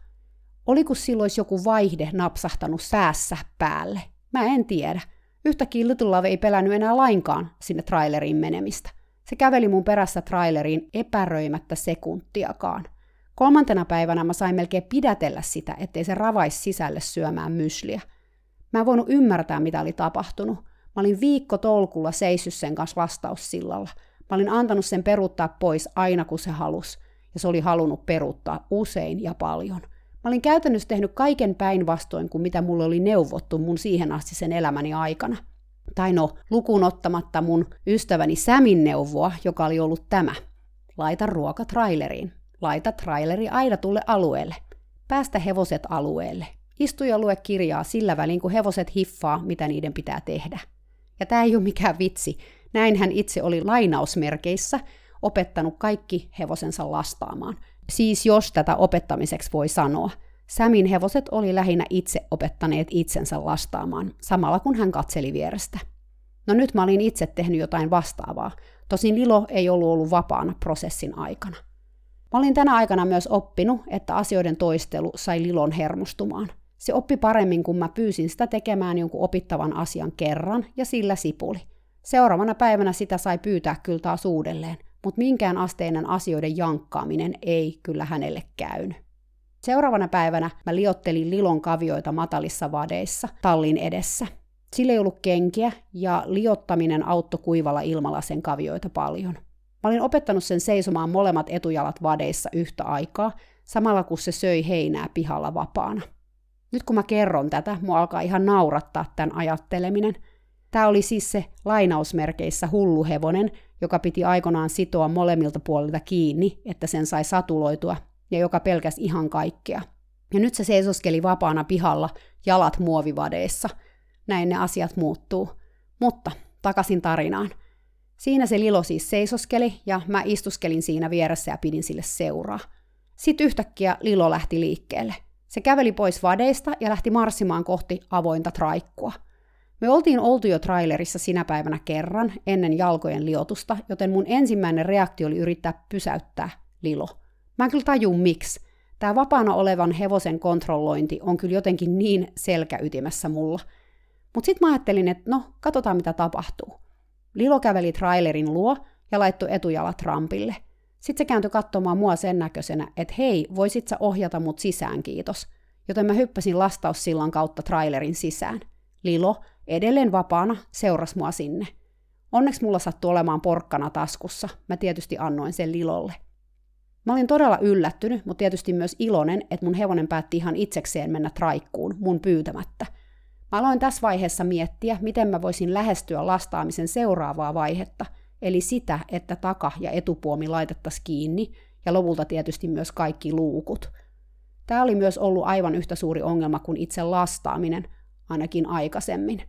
Oliko silloin joku vaihde napsahtanut päässä päälle? Mä en tiedä. Yhtäkkiä Little ei pelännyt enää lainkaan sinne traileriin menemistä. Se käveli mun perässä traileriin epäröimättä sekuntiakaan. Kolmantena päivänä mä sain melkein pidätellä sitä, ettei se ravaisi sisälle syömään mysliä. Mä en voinut ymmärtää, mitä oli tapahtunut. Mä olin viikko tolkulla seissyt sen kanssa vastaussillalla. Mä olin antanut sen peruuttaa pois aina kun se halus, ja se oli halunnut peruuttaa usein ja paljon. Mä olin käytännössä tehnyt kaiken päinvastoin kuin mitä mulle oli neuvottu mun siihen asti sen elämäni aikana. Tai no, lukuun ottamatta mun ystäväni Sämin neuvoa, joka oli ollut tämä. Laita ruoka traileriin. Laita traileri tulle alueelle. Päästä hevoset alueelle. Istu ja lue kirjaa sillä välin, kun hevoset hiffaa, mitä niiden pitää tehdä. Ja tämä ei ole mikään vitsi. Näin hän itse oli lainausmerkeissä opettanut kaikki hevosensa lastaamaan. Siis jos tätä opettamiseksi voi sanoa. Sämin hevoset oli lähinnä itse opettaneet itsensä lastaamaan, samalla kun hän katseli vierestä. No nyt mä olin itse tehnyt jotain vastaavaa, tosin Lilo ei ollut ollut vapaana prosessin aikana. Mä olin tänä aikana myös oppinut, että asioiden toistelu sai Lilon hermostumaan. Se oppi paremmin, kun mä pyysin sitä tekemään jonkun opittavan asian kerran, ja sillä sipuli. Seuraavana päivänä sitä sai pyytää kyllä taas uudelleen, mutta minkään asteinen asioiden jankkaaminen ei kyllä hänelle käynyt. Seuraavana päivänä mä liottelin Lilon kavioita matalissa vadeissa tallin edessä. Sillä ei ollut kenkiä ja liottaminen auttoi kuivalla ilmalla sen kavioita paljon. Mä olin opettanut sen seisomaan molemmat etujalat vadeissa yhtä aikaa, samalla kun se söi heinää pihalla vapaana. Nyt kun mä kerron tätä, mua alkaa ihan naurattaa tämän ajatteleminen. Tämä oli siis se lainausmerkeissä hulluhevonen, joka piti aikanaan sitoa molemmilta puolilta kiinni, että sen sai satuloitua, ja joka pelkäs ihan kaikkea. Ja nyt se seisoskeli vapaana pihalla, jalat muovivadeissa. Näin ne asiat muuttuu. Mutta takaisin tarinaan. Siinä se Lilo siis seisoskeli, ja mä istuskelin siinä vieressä ja pidin sille seuraa. Sitten yhtäkkiä Lilo lähti liikkeelle. Se käveli pois vadeista ja lähti marssimaan kohti avointa traikkua – me oltiin oltu jo trailerissa sinä päivänä kerran ennen jalkojen liotusta, joten mun ensimmäinen reaktio oli yrittää pysäyttää Lilo. Mä en kyllä tajun miksi. Tämä vapaana olevan hevosen kontrollointi on kyllä jotenkin niin selkäytimessä mulla. Mutta sitten mä ajattelin, että no, katsotaan mitä tapahtuu. Lilo käveli trailerin luo ja laittoi etujalat rampille. Sitten se kääntyi katsomaan mua sen näköisenä, että hei, voisit sä ohjata mut sisään, kiitos. Joten mä hyppäsin lastaussillan kautta trailerin sisään. Lilo, edelleen vapaana, seurasi mua sinne. Onneksi mulla sattui olemaan porkkana taskussa. Mä tietysti annoin sen Lilolle. Mä olin todella yllättynyt, mutta tietysti myös iloinen, että mun hevonen päätti ihan itsekseen mennä traikkuun, mun pyytämättä. Mä aloin tässä vaiheessa miettiä, miten mä voisin lähestyä lastaamisen seuraavaa vaihetta, eli sitä, että taka- ja etupuomi laitettaisiin kiinni, ja lopulta tietysti myös kaikki luukut. Tämä oli myös ollut aivan yhtä suuri ongelma kuin itse lastaaminen, ainakin aikaisemmin.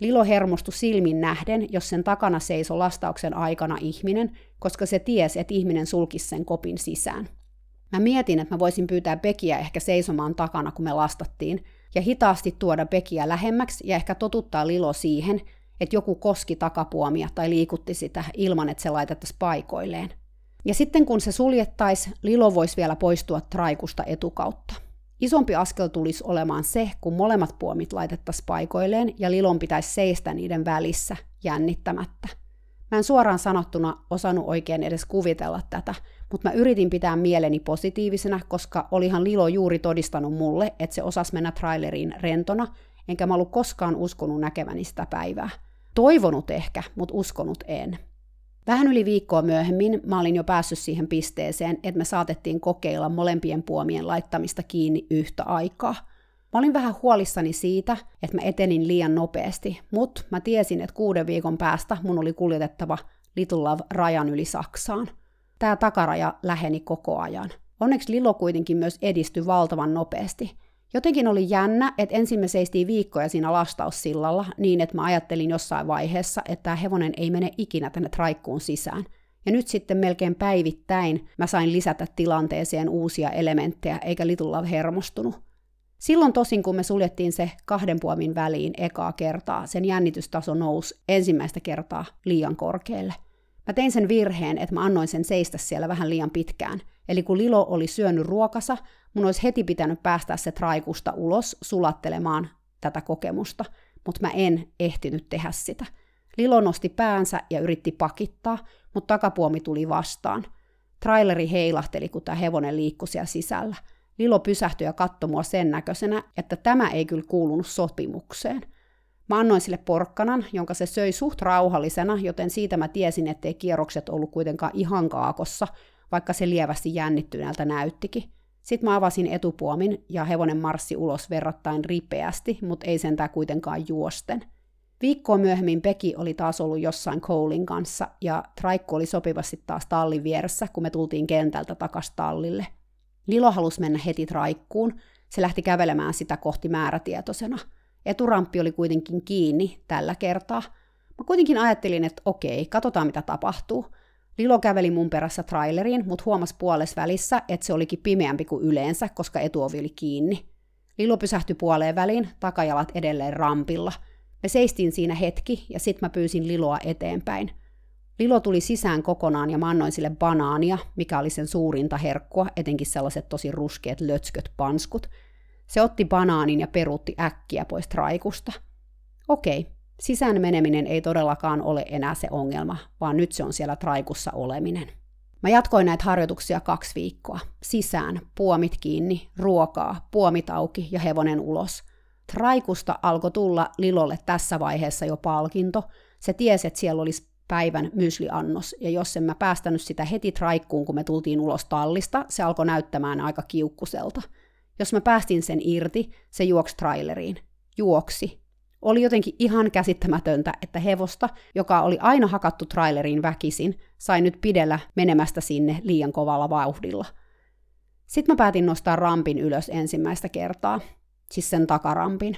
Lilo hermostui silmin nähden, jos sen takana seisoi lastauksen aikana ihminen, koska se tiesi, että ihminen sulkisi sen kopin sisään. Mä mietin, että mä voisin pyytää Bekiä ehkä seisomaan takana, kun me lastattiin, ja hitaasti tuoda Bekiä lähemmäksi ja ehkä totuttaa Lilo siihen, että joku koski takapuomia tai liikutti sitä ilman, että se laitettaisiin paikoilleen. Ja sitten kun se suljettaisi, Lilo voisi vielä poistua traikusta etukautta. Isompi askel tulisi olemaan se, kun molemmat puomit laitettaisiin paikoilleen ja Lilon pitäisi seistä niiden välissä jännittämättä. Mä en suoraan sanottuna osannut oikein edes kuvitella tätä, mutta mä yritin pitää mieleni positiivisena, koska olihan Lilo juuri todistanut mulle, että se osas mennä traileriin rentona, enkä mä ollut koskaan uskonut näkeväni sitä päivää. Toivonut ehkä, mutta uskonut en. Vähän yli viikkoa myöhemmin mä olin jo päässyt siihen pisteeseen, että me saatettiin kokeilla molempien puomien laittamista kiinni yhtä aikaa. Mä olin vähän huolissani siitä, että mä etenin liian nopeasti, mutta mä tiesin, että kuuden viikon päästä mun oli kuljetettava Little Love rajan yli Saksaan. Tämä takaraja läheni koko ajan. Onneksi Lilo kuitenkin myös edistyi valtavan nopeasti. Jotenkin oli jännä, että ensin me seistiin viikkoja siinä lastaussillalla niin, että mä ajattelin jossain vaiheessa, että tämä hevonen ei mene ikinä tänne traikkuun sisään. Ja nyt sitten melkein päivittäin mä sain lisätä tilanteeseen uusia elementtejä, eikä Little Love hermostunut. Silloin tosin, kun me suljettiin se kahden puomin väliin ekaa kertaa, sen jännitystaso nousi ensimmäistä kertaa liian korkealle. Mä tein sen virheen, että mä annoin sen seistä siellä vähän liian pitkään. Eli kun Lilo oli syönyt ruokasa, mun olisi heti pitänyt päästä se traikusta ulos sulattelemaan tätä kokemusta, mutta mä en ehtinyt tehdä sitä. Lilo nosti päänsä ja yritti pakittaa, mutta takapuomi tuli vastaan. Traileri heilahteli, kun tämä hevonen liikkui siellä sisällä. Lilo pysähtyi ja katsoi mua sen näköisenä, että tämä ei kyllä kuulunut sopimukseen. Mä annoin sille porkkanan, jonka se söi suht rauhallisena, joten siitä mä tiesin, ettei kierrokset ollut kuitenkaan ihan kaakossa, vaikka se lievästi jännittyneeltä näyttikin. Sitten mä avasin etupuomin ja hevonen marssi ulos verrattain ripeästi, mutta ei sentään kuitenkaan juosten. Viikkoa myöhemmin Peki oli taas ollut jossain Colein kanssa ja Traikku oli sopivasti taas tallin vieressä, kun me tultiin kentältä takas tallille. Lilo halusi mennä heti Traikkuun, se lähti kävelemään sitä kohti määrätietoisena. Eturamppi oli kuitenkin kiinni tällä kertaa. Mä kuitenkin ajattelin, että okei, katsotaan mitä tapahtuu – Lilo käveli mun perässä traileriin, mutta huomasi puolessa välissä, että se olikin pimeämpi kuin yleensä, koska etuovi oli kiinni. Lilo pysähtyi puoleen väliin, takajalat edelleen rampilla. Me seistiin siinä hetki, ja sit mä pyysin Liloa eteenpäin. Lilo tuli sisään kokonaan ja mä annoin sille banaania, mikä oli sen suurinta herkkua, etenkin sellaiset tosi ruskeat lötsköt panskut. Se otti banaanin ja peruutti äkkiä pois traikusta. Okei, Sisään meneminen ei todellakaan ole enää se ongelma, vaan nyt se on siellä traikussa oleminen. Mä jatkoin näitä harjoituksia kaksi viikkoa. Sisään, puomit kiinni, ruokaa, puomit auki ja hevonen ulos. Traikusta alkoi tulla Lilolle tässä vaiheessa jo palkinto. Se tiesi, että siellä olisi päivän mysliannos, ja jos en mä päästänyt sitä heti traikkuun, kun me tultiin ulos tallista, se alkoi näyttämään aika kiukkuselta. Jos mä päästin sen irti, se juoksi traileriin. Juoksi, oli jotenkin ihan käsittämätöntä, että hevosta, joka oli aina hakattu traileriin väkisin, sai nyt pidellä menemästä sinne liian kovalla vauhdilla. Sitten mä päätin nostaa rampin ylös ensimmäistä kertaa, siis sen takarampin.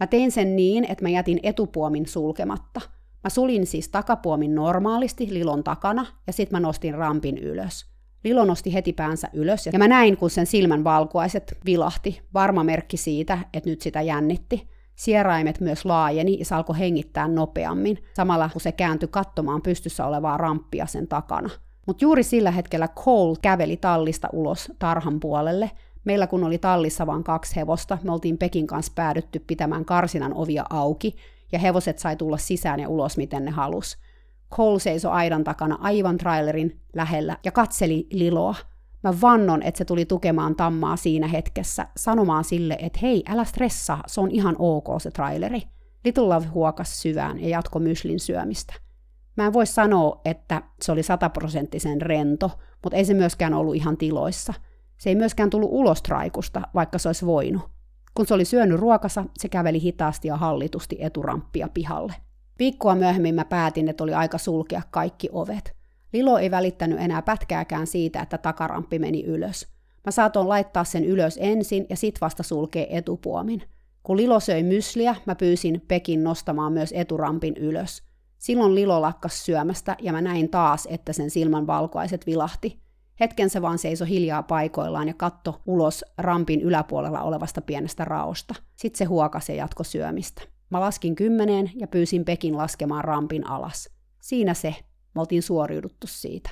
Mä tein sen niin, että mä jätin etupuomin sulkematta. Mä sulin siis takapuomin normaalisti Lilon takana ja sitten mä nostin rampin ylös. Lilo nosti heti päänsä ylös ja mä näin, kun sen silmän valkuaiset vilahti, varma merkki siitä, että nyt sitä jännitti – Sieraimet myös laajeni ja se alkoi hengittää nopeammin, samalla kun se kääntyi katsomaan pystyssä olevaa ramppia sen takana. Mutta juuri sillä hetkellä Cole käveli tallista ulos tarhan puolelle. Meillä kun oli tallissa vain kaksi hevosta, me oltiin Pekin kanssa päädytty pitämään karsinan ovia auki, ja hevoset sai tulla sisään ja ulos miten ne halus. Cole seisoi aidan takana aivan trailerin lähellä ja katseli Liloa, Mä vannon, että se tuli tukemaan Tammaa siinä hetkessä, sanomaan sille, että hei, älä stressaa, se on ihan ok se traileri. Little Love huokas syvään ja jatko myslin syömistä. Mä en voi sanoa, että se oli sataprosenttisen rento, mutta ei se myöskään ollut ihan tiloissa. Se ei myöskään tullut ulos traikusta, vaikka se olisi voinut. Kun se oli syönyt ruokasa, se käveli hitaasti ja hallitusti eturamppia pihalle. Viikkoa myöhemmin mä päätin, että oli aika sulkea kaikki ovet. Lilo ei välittänyt enää pätkääkään siitä, että takaramppi meni ylös. Mä saatoin laittaa sen ylös ensin ja sit vasta sulkee etupuomin. Kun Lilo söi mysliä, mä pyysin Pekin nostamaan myös eturampin ylös. Silloin Lilo lakkas syömästä ja mä näin taas, että sen silmän valkoiset vilahti. Hetken se vaan seisoi hiljaa paikoillaan ja katto ulos rampin yläpuolella olevasta pienestä raosta. Sitten se huokasi ja jatko syömistä. Mä laskin kymmeneen ja pyysin Pekin laskemaan rampin alas. Siinä se, me oltiin suoriuduttu siitä.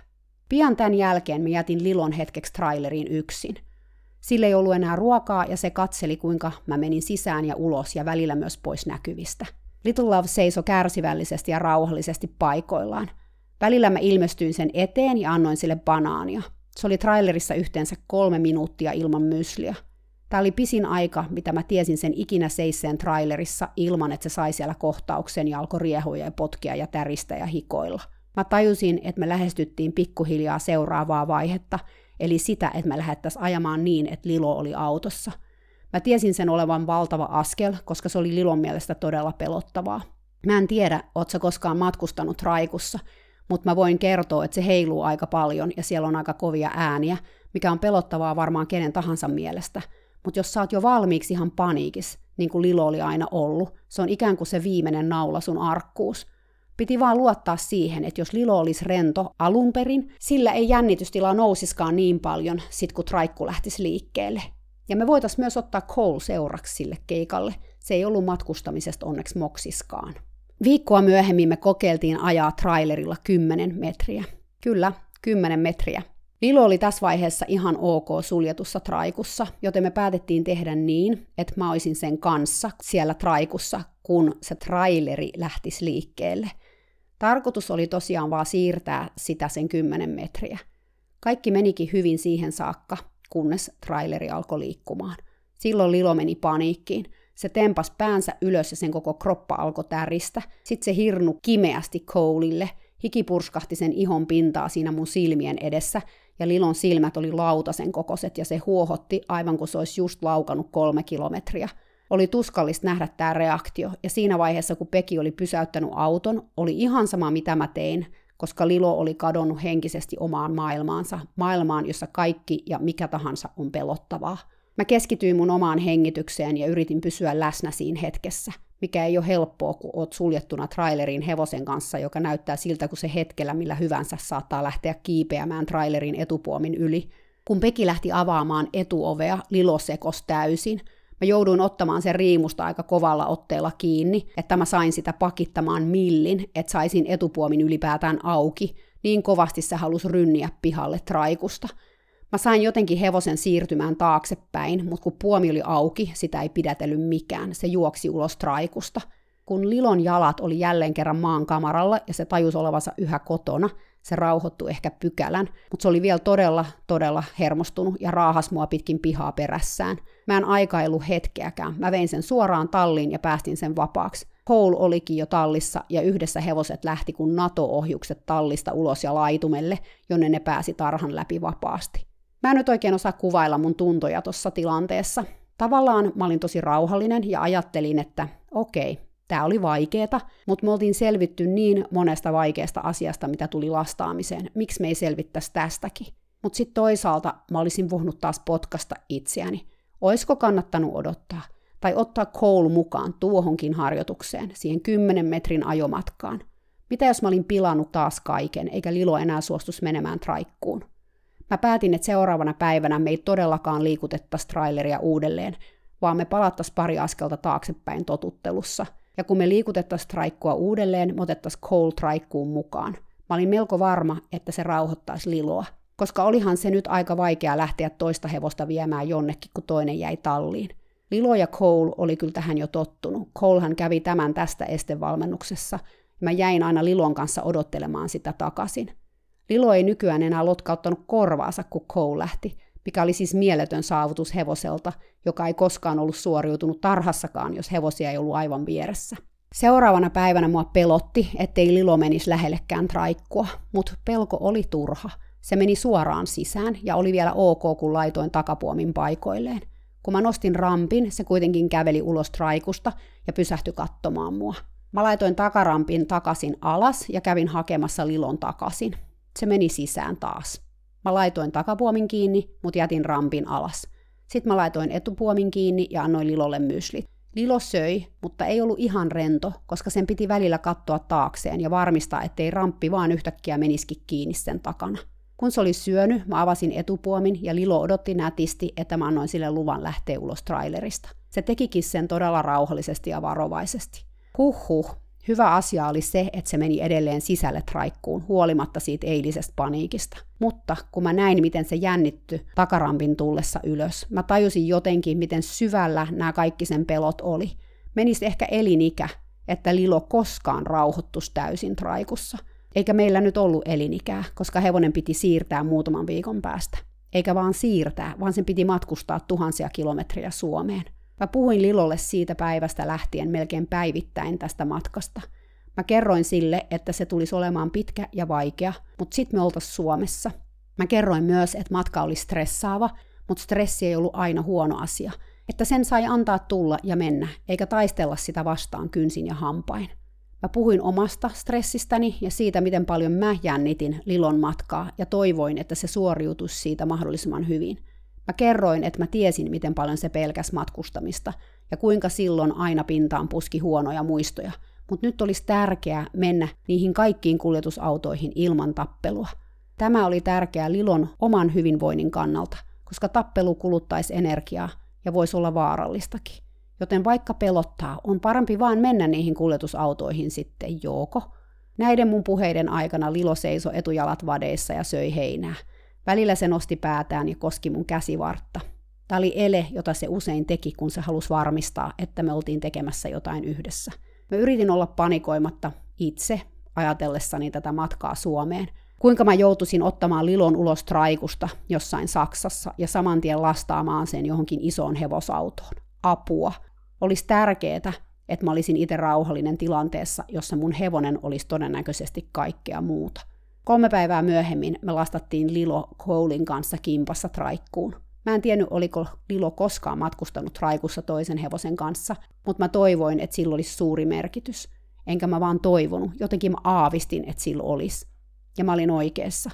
Pian tämän jälkeen mä jätin Lilon hetkeksi traileriin yksin. Sille ei ollut enää ruokaa ja se katseli, kuinka mä menin sisään ja ulos ja välillä myös pois näkyvistä. Little Love seisoi kärsivällisesti ja rauhallisesti paikoillaan. Välillä mä ilmestyin sen eteen ja annoin sille banaania. Se oli trailerissa yhteensä kolme minuuttia ilman mysliä. Tämä oli pisin aika, mitä mä tiesin sen ikinä seisseen trailerissa ilman, että se sai siellä kohtauksen ja alkoi riehoja ja potkia ja täristä ja hikoilla. Mä tajusin, että me lähestyttiin pikkuhiljaa seuraavaa vaihetta, eli sitä, että me lähdettäisiin ajamaan niin, että Lilo oli autossa. Mä tiesin sen olevan valtava askel, koska se oli Lilon mielestä todella pelottavaa. Mä en tiedä, oot sä koskaan matkustanut Raikussa, mutta mä voin kertoa, että se heiluu aika paljon ja siellä on aika kovia ääniä, mikä on pelottavaa varmaan kenen tahansa mielestä. Mutta jos sä oot jo valmiiksi ihan paniikis, niin kuin Lilo oli aina ollut, se on ikään kuin se viimeinen naula sun arkkuus. Piti vaan luottaa siihen, että jos Lilo olisi rento alun perin, sillä ei jännitystila nousiskaan niin paljon sit kun traikku lähtisi liikkeelle. Ja me voitaisiin myös ottaa Cole seuraksi sille keikalle. Se ei ollut matkustamisesta onneksi moksiskaan. Viikkoa myöhemmin me kokeiltiin ajaa trailerilla 10 metriä. Kyllä, 10 metriä. Lilo oli tässä vaiheessa ihan ok suljetussa traikussa, joten me päätettiin tehdä niin, että mä olisin sen kanssa siellä traikussa, kun se traileri lähtisi liikkeelle. Tarkoitus oli tosiaan vaan siirtää sitä sen 10 metriä. Kaikki menikin hyvin siihen saakka, kunnes traileri alkoi liikkumaan. Silloin Lilo meni paniikkiin. Se tempas päänsä ylös ja sen koko kroppa alkoi täristä. Sitten se hirnu kimeästi koulille. Hiki purskahti sen ihon pintaa siinä mun silmien edessä, ja Lilon silmät oli lautasen kokoiset, ja se huohotti aivan kuin se olisi just laukannut kolme kilometriä. Oli tuskallista nähdä tämä reaktio, ja siinä vaiheessa, kun Peki oli pysäyttänyt auton, oli ihan sama mitä mä tein, koska Lilo oli kadonnut henkisesti omaan maailmaansa, maailmaan, jossa kaikki ja mikä tahansa on pelottavaa. Mä keskityin mun omaan hengitykseen ja yritin pysyä läsnä siinä hetkessä, mikä ei ole helppoa, kun oot suljettuna trailerin hevosen kanssa, joka näyttää siltä, kun se hetkellä millä hyvänsä saattaa lähteä kiipeämään trailerin etupuomin yli. Kun Peki lähti avaamaan etuovea, Lilo sekos täysin. Mä jouduin ottamaan sen riimusta aika kovalla otteella kiinni, että mä sain sitä pakittamaan millin, että saisin etupuomin ylipäätään auki. Niin kovasti se halusi rynniä pihalle traikusta – Mä sain jotenkin hevosen siirtymään taaksepäin, mutta kun puomi oli auki, sitä ei pidätellyt mikään. Se juoksi ulos traikusta. Kun Lilon jalat oli jälleen kerran maan kamaralla ja se tajusi olevansa yhä kotona, se rauhoittui ehkä pykälän, mutta se oli vielä todella, todella hermostunut ja raahas mua pitkin pihaa perässään. Mä en aikailu hetkeäkään. Mä vein sen suoraan talliin ja päästin sen vapaaksi. Cole olikin jo tallissa ja yhdessä hevoset lähti kun NATO-ohjukset tallista ulos ja laitumelle, jonne ne pääsi tarhan läpi vapaasti. Mä en nyt oikein osaa kuvailla mun tuntoja tuossa tilanteessa. Tavallaan mä olin tosi rauhallinen ja ajattelin, että okei, tämä oli vaikeeta, mutta me oltiin selvitty niin monesta vaikeasta asiasta, mitä tuli lastaamiseen. Miksi me ei selvittäisi tästäkin? Mutta sitten toisaalta mä olisin voinut taas potkasta itseäni. Oisko kannattanut odottaa? Tai ottaa koulu mukaan tuohonkin harjoitukseen, siihen 10 metrin ajomatkaan? Mitä jos mä olin pilannut taas kaiken, eikä Lilo enää suostus menemään traikkuun? Mä päätin, että seuraavana päivänä me ei todellakaan liikutettaisi traileria uudelleen, vaan me palattaisiin pari askelta taaksepäin totuttelussa. Ja kun me liikutettaisiin traikkua uudelleen, me otettaisiin Cole traikkuun mukaan. Mä olin melko varma, että se rauhoittaisi Liloa, koska olihan se nyt aika vaikea lähteä toista hevosta viemään jonnekin, kun toinen jäi talliin. Lilo ja Cole oli kyllä tähän jo tottunut. Colehan kävi tämän tästä estevalmennuksessa. Mä jäin aina Lilon kanssa odottelemaan sitä takaisin. Lilo ei nykyään enää lotkauttanut korvaansa, kun Cole lähti, mikä oli siis mieletön saavutus hevoselta, joka ei koskaan ollut suoriutunut tarhassakaan, jos hevosia ei ollut aivan vieressä. Seuraavana päivänä mua pelotti, ettei Lilo menisi lähellekään traikkua, mutta pelko oli turha. Se meni suoraan sisään ja oli vielä ok, kun laitoin takapuomin paikoilleen. Kun mä nostin rampin, se kuitenkin käveli ulos traikusta ja pysähtyi katsomaan mua. Mä laitoin takarampin takaisin alas ja kävin hakemassa Lilon takaisin. Se meni sisään taas. Mä laitoin takapuomin kiinni, mutta jätin rampin alas. Sitten mä laitoin etupuomin kiinni ja annoin Lilolle myslit. Lilo söi, mutta ei ollut ihan rento, koska sen piti välillä katsoa taakseen ja varmistaa, ettei ramppi vaan yhtäkkiä menisikin kiinni sen takana. Kun se oli syönyt, mä avasin etupuomin ja Lilo odotti nätisti, että mä annoin sille luvan lähteä ulos trailerista. Se tekikin sen todella rauhallisesti ja varovaisesti. Huhhuh, Hyvä asia oli se, että se meni edelleen sisälle traikkuun, huolimatta siitä eilisestä paniikista. Mutta kun mä näin, miten se jännitty takarampin tullessa ylös, mä tajusin jotenkin, miten syvällä nämä kaikki sen pelot oli. Menisi ehkä elinikä, että Lilo koskaan rauhoittus täysin traikussa. Eikä meillä nyt ollut elinikää, koska hevonen piti siirtää muutaman viikon päästä. Eikä vaan siirtää, vaan sen piti matkustaa tuhansia kilometriä Suomeen. Mä puhuin Lilolle siitä päivästä lähtien melkein päivittäin tästä matkasta. Mä kerroin sille, että se tulisi olemaan pitkä ja vaikea, mutta sit me oltais Suomessa. Mä kerroin myös, että matka oli stressaava, mutta stressi ei ollut aina huono asia. Että sen sai antaa tulla ja mennä, eikä taistella sitä vastaan kynsin ja hampain. Mä puhuin omasta stressistäni ja siitä, miten paljon mä jännitin Lilon matkaa ja toivoin, että se suoriutuisi siitä mahdollisimman hyvin – Mä kerroin, että mä tiesin, miten paljon se pelkäs matkustamista ja kuinka silloin aina pintaan puski huonoja muistoja, mutta nyt olisi tärkeää mennä niihin kaikkiin kuljetusautoihin ilman tappelua. Tämä oli tärkeää Lilon oman hyvinvoinnin kannalta, koska tappelu kuluttaisi energiaa ja voisi olla vaarallistakin. Joten vaikka pelottaa, on parempi vaan mennä niihin kuljetusautoihin sitten, joko. Näiden mun puheiden aikana Lilo seisoi etujalat vadeissa ja söi heinää. Välillä se nosti päätään ja koski mun käsivartta. Tämä oli ele, jota se usein teki, kun se halusi varmistaa, että me oltiin tekemässä jotain yhdessä. Mä yritin olla panikoimatta itse ajatellessani tätä matkaa Suomeen. Kuinka mä joutuisin ottamaan Lilon ulos traikusta jossain Saksassa ja saman tien lastaamaan sen johonkin isoon hevosautoon. Apua. Olisi tärkeää, että mä olisin itse rauhallinen tilanteessa, jossa mun hevonen olisi todennäköisesti kaikkea muuta. Kolme päivää myöhemmin me lastattiin Lilo Colein kanssa kimpassa traikkuun. Mä en tiennyt, oliko Lilo koskaan matkustanut traikussa toisen hevosen kanssa, mutta mä toivoin, että sillä olisi suuri merkitys. Enkä mä vaan toivonut, jotenkin mä aavistin, että sillä olisi. Ja mä olin oikeassa.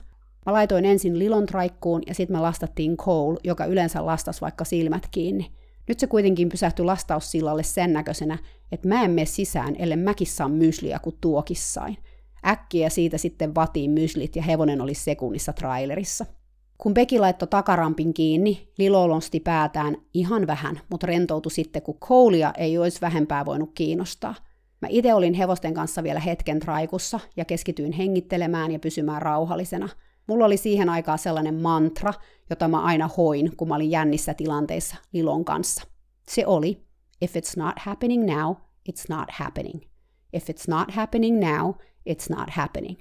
Mä laitoin ensin Lilon traikkuun ja sitten me lastattiin Cole, joka yleensä lastasi vaikka silmät kiinni. Nyt se kuitenkin pysähtyi lastaussillalle sen näköisenä, että mä en mene sisään, ellei mäkin saa mysliä kuin tuokissain. Äkkiä siitä sitten vatiin myslit ja hevonen oli sekunnissa trailerissa. Kun Peki laittoi takarampin kiinni, Lilo nosti päätään ihan vähän, mutta rentoutui sitten, kun koulia ei olisi vähempää voinut kiinnostaa. Mä itse olin hevosten kanssa vielä hetken traikussa ja keskityin hengittelemään ja pysymään rauhallisena. Mulla oli siihen aikaan sellainen mantra, jota mä aina hoin, kun mä olin jännissä tilanteissa Lilon kanssa. Se oli, if it's not happening now, it's not happening. If it's not happening now, it's not happening.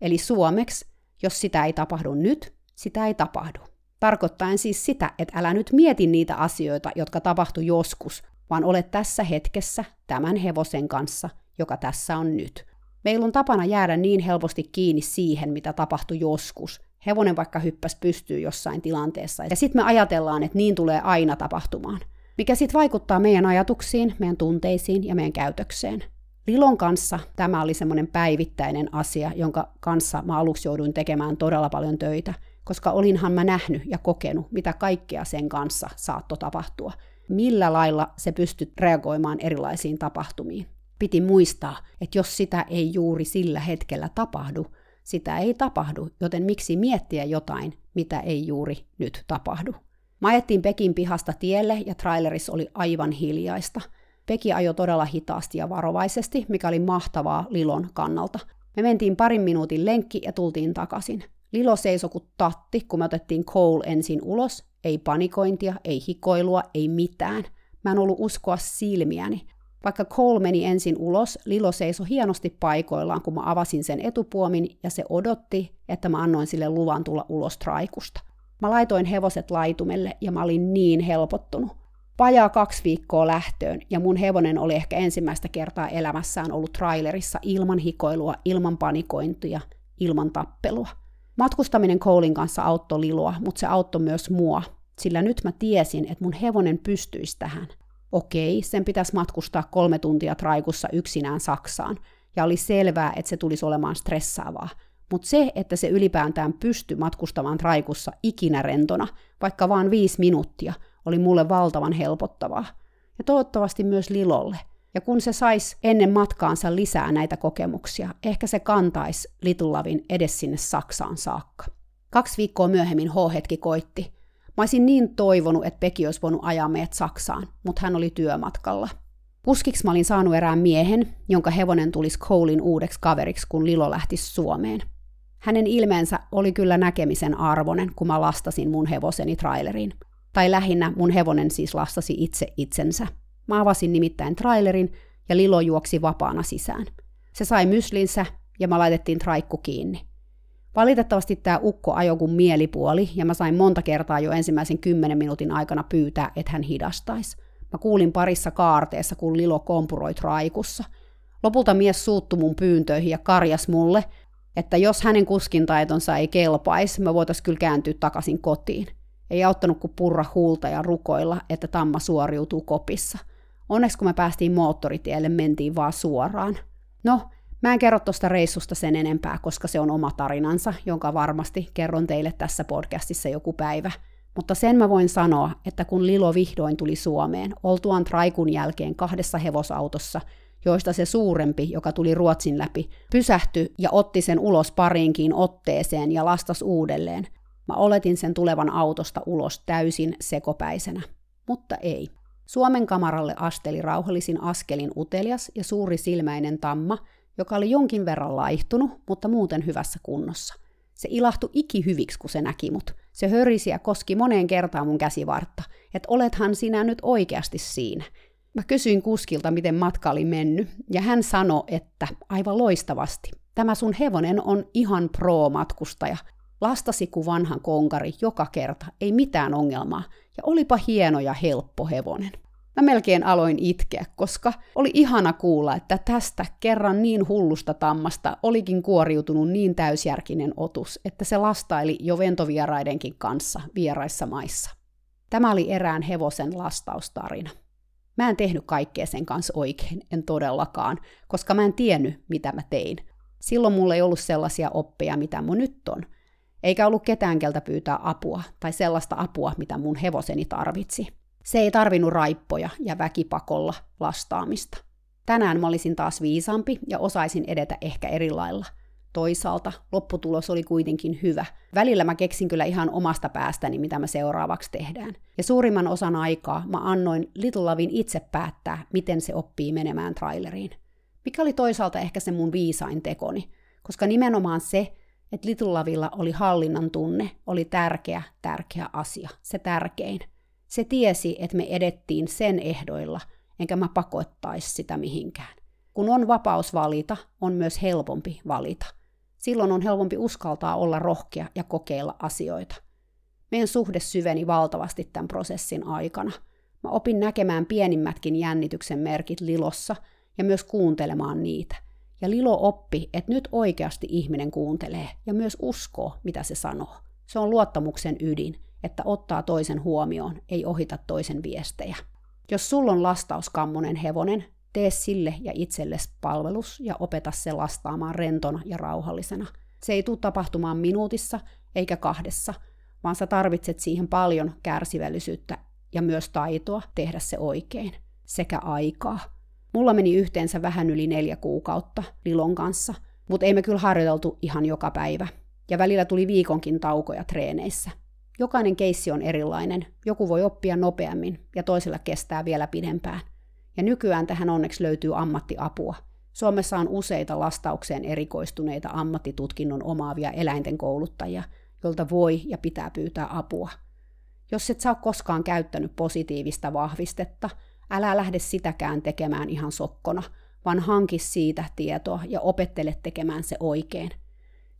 Eli suomeksi, jos sitä ei tapahdu nyt, sitä ei tapahdu. Tarkoittaen siis sitä, että älä nyt mieti niitä asioita, jotka tapahtu joskus, vaan olet tässä hetkessä tämän hevosen kanssa, joka tässä on nyt. Meillä on tapana jäädä niin helposti kiinni siihen, mitä tapahtui joskus. Hevonen vaikka hyppäs pystyy jossain tilanteessa. Ja sitten me ajatellaan, että niin tulee aina tapahtumaan. Mikä sitten vaikuttaa meidän ajatuksiin, meidän tunteisiin ja meidän käytökseen. Lilon kanssa tämä oli semmoinen päivittäinen asia, jonka kanssa mä aluksi jouduin tekemään todella paljon töitä, koska olinhan mä nähnyt ja kokenut, mitä kaikkea sen kanssa saattoi tapahtua. Millä lailla se pystyt reagoimaan erilaisiin tapahtumiin. Piti muistaa, että jos sitä ei juuri sillä hetkellä tapahdu, sitä ei tapahdu, joten miksi miettiä jotain, mitä ei juuri nyt tapahdu. Mä ajettiin Pekin pihasta tielle ja trailerissa oli aivan hiljaista – Peki ajoi todella hitaasti ja varovaisesti, mikä oli mahtavaa Lilon kannalta. Me mentiin parin minuutin lenkki ja tultiin takaisin. Lilo seisoi kuin tatti, kun me otettiin Cole ensin ulos. Ei panikointia, ei hikoilua, ei mitään. Mä en ollut uskoa silmiäni. Vaikka Cole meni ensin ulos, Lilo seisoi hienosti paikoillaan, kun mä avasin sen etupuomin ja se odotti, että mä annoin sille luvan tulla ulos traikusta. Mä laitoin hevoset laitumelle ja mä olin niin helpottunut vajaa kaksi viikkoa lähtöön, ja mun hevonen oli ehkä ensimmäistä kertaa elämässään ollut trailerissa ilman hikoilua, ilman panikointia, ilman tappelua. Matkustaminen Colein kanssa auttoi Liloa, mutta se auttoi myös mua, sillä nyt mä tiesin, että mun hevonen pystyisi tähän. Okei, sen pitäisi matkustaa kolme tuntia traikussa yksinään Saksaan, ja oli selvää, että se tulisi olemaan stressaavaa. Mutta se, että se ylipäätään pystyi matkustamaan traikussa ikinä rentona, vaikka vain viisi minuuttia – oli mulle valtavan helpottavaa. Ja toivottavasti myös Lilolle. Ja kun se sais ennen matkaansa lisää näitä kokemuksia, ehkä se kantaisi Litulavin edes sinne Saksaan saakka. Kaksi viikkoa myöhemmin H-hetki koitti. Olisin niin toivonut, että Peki olisi voinut ajaa meidät Saksaan, mutta hän oli työmatkalla. Puskiksi mä olin saanut erään miehen, jonka hevonen tulisi Colein uudeksi kaveriksi, kun Lilo lähti Suomeen. Hänen ilmeensä oli kyllä näkemisen arvoinen, kun mä lastasin mun hevoseni traileriin – tai lähinnä mun hevonen siis lastasi itse itsensä. Mä avasin nimittäin trailerin ja Lilo juoksi vapaana sisään. Se sai myslinsä ja mä laitettiin traikku kiinni. Valitettavasti tämä ukko ajoi kuin mielipuoli ja mä sain monta kertaa jo ensimmäisen kymmenen minuutin aikana pyytää, että hän hidastaisi. Mä kuulin parissa kaarteessa, kun Lilo kompuroi traikussa. Lopulta mies suuttu mun pyyntöihin ja karjas mulle, että jos hänen kuskintaitonsa ei kelpaisi, me voitaisiin kyllä kääntyä takaisin kotiin. Ei auttanut kuin purra huulta ja rukoilla, että tamma suoriutuu kopissa. Onneksi kun me päästiin moottoritielle, mentiin vaan suoraan. No, mä en kerro tuosta reissusta sen enempää, koska se on oma tarinansa, jonka varmasti kerron teille tässä podcastissa joku päivä. Mutta sen mä voin sanoa, että kun Lilo vihdoin tuli Suomeen, oltuaan Traikun jälkeen kahdessa hevosautossa, joista se suurempi, joka tuli Ruotsin läpi, pysähtyi ja otti sen ulos pariinkin otteeseen ja lastas uudelleen, Mä oletin sen tulevan autosta ulos täysin sekopäisenä, mutta ei. Suomen kamaralle asteli rauhallisin askelin utelias ja suuri silmäinen tamma, joka oli jonkin verran laihtunut, mutta muuten hyvässä kunnossa. Se ilahtui ikihyviksi, kun se näki mut. Se hörisi ja koski moneen kertaan mun käsivartta, että olethan sinä nyt oikeasti siinä. Mä kysyin kuskilta, miten matka oli mennyt, ja hän sanoi, että aivan loistavasti. Tämä sun hevonen on ihan pro-matkustaja. Lastasi kuin vanhan konkari joka kerta, ei mitään ongelmaa, ja olipa hieno ja helppo hevonen. Mä melkein aloin itkeä, koska oli ihana kuulla, että tästä kerran niin hullusta tammasta olikin kuoriutunut niin täysjärkinen otus, että se lastaili jo ventovieraidenkin kanssa vieraissa maissa. Tämä oli erään hevosen lastaustarina. Mä en tehnyt kaikkea sen kanssa oikein, en todellakaan, koska mä en tiennyt, mitä mä tein. Silloin mulla ei ollut sellaisia oppeja, mitä mun nyt on. Eikä ollut ketään, keltä pyytää apua, tai sellaista apua, mitä mun hevoseni tarvitsi. Se ei tarvinnut raippoja ja väkipakolla lastaamista. Tänään mä olisin taas viisampi ja osaisin edetä ehkä eri lailla. Toisaalta lopputulos oli kuitenkin hyvä. Välillä mä keksin kyllä ihan omasta päästäni, mitä mä seuraavaksi tehdään. Ja suurimman osan aikaa mä annoin Little Lavin itse päättää, miten se oppii menemään traileriin. Mikä oli toisaalta ehkä se mun viisain tekoni, koska nimenomaan se, että Little Lavilla oli hallinnan tunne, oli tärkeä, tärkeä asia, se tärkein. Se tiesi, että me edettiin sen ehdoilla, enkä mä pakottaisi sitä mihinkään. Kun on vapaus valita, on myös helpompi valita. Silloin on helpompi uskaltaa olla rohkea ja kokeilla asioita. Meidän suhde syveni valtavasti tämän prosessin aikana. Mä opin näkemään pienimmätkin jännityksen merkit Lilossa ja myös kuuntelemaan niitä. Ja Lilo oppi, että nyt oikeasti ihminen kuuntelee ja myös uskoo, mitä se sanoo. Se on luottamuksen ydin – että ottaa toisen huomioon, ei ohita toisen viestejä. Jos sulla on lastauskammonen hevonen, tee sille ja itsellesi palvelus ja opeta se lastaamaan rentona ja rauhallisena. Se ei tule tapahtumaan minuutissa eikä kahdessa, vaan sä tarvitset siihen paljon kärsivällisyyttä ja myös taitoa tehdä se oikein, sekä aikaa. Mulla meni yhteensä vähän yli neljä kuukautta Lilon kanssa, mutta ei me kyllä harjoiteltu ihan joka päivä. Ja välillä tuli viikonkin taukoja treeneissä. Jokainen keissi on erilainen. Joku voi oppia nopeammin ja toisella kestää vielä pidempään. Ja nykyään tähän onneksi löytyy ammattiapua. Suomessa on useita lastaukseen erikoistuneita ammattitutkinnon omaavia eläinten kouluttajia, joilta voi ja pitää pyytää apua. Jos et saa koskaan käyttänyt positiivista vahvistetta, älä lähde sitäkään tekemään ihan sokkona, vaan hanki siitä tietoa ja opettele tekemään se oikein –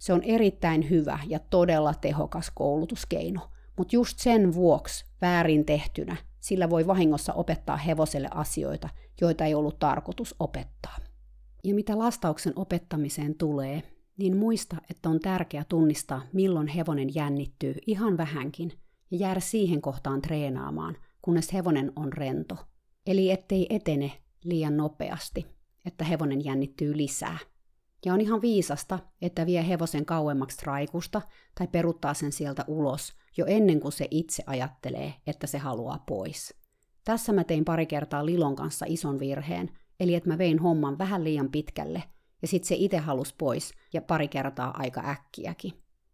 se on erittäin hyvä ja todella tehokas koulutuskeino, mutta just sen vuoksi väärin tehtynä sillä voi vahingossa opettaa hevoselle asioita, joita ei ollut tarkoitus opettaa. Ja mitä lastauksen opettamiseen tulee, niin muista, että on tärkeää tunnistaa, milloin hevonen jännittyy ihan vähänkin ja jäädä siihen kohtaan treenaamaan, kunnes hevonen on rento. Eli ettei etene liian nopeasti, että hevonen jännittyy lisää. Ja on ihan viisasta, että vie hevosen kauemmaksi raikusta tai peruttaa sen sieltä ulos jo ennen kuin se itse ajattelee, että se haluaa pois. Tässä mä tein pari kertaa Lilon kanssa ison virheen, eli että mä vein homman vähän liian pitkälle, ja sit se itse halus pois, ja pari kertaa aika äkkiäkin.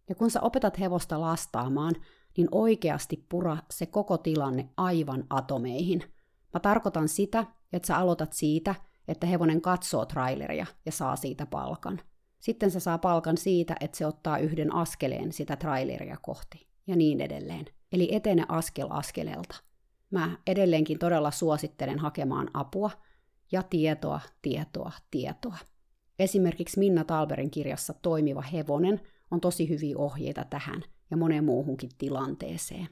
Ja kun sä opetat hevosta lastaamaan, niin oikeasti pura se koko tilanne aivan atomeihin. Mä tarkoitan sitä, että sä aloitat siitä, että hevonen katsoo traileria ja saa siitä palkan. Sitten se saa palkan siitä, että se ottaa yhden askeleen sitä traileria kohti ja niin edelleen. Eli etene askel askeleelta. Mä edelleenkin todella suosittelen hakemaan apua ja tietoa, tietoa, tietoa. Esimerkiksi Minna Talberin kirjassa Toimiva hevonen on tosi hyviä ohjeita tähän ja moneen muuhunkin tilanteeseen.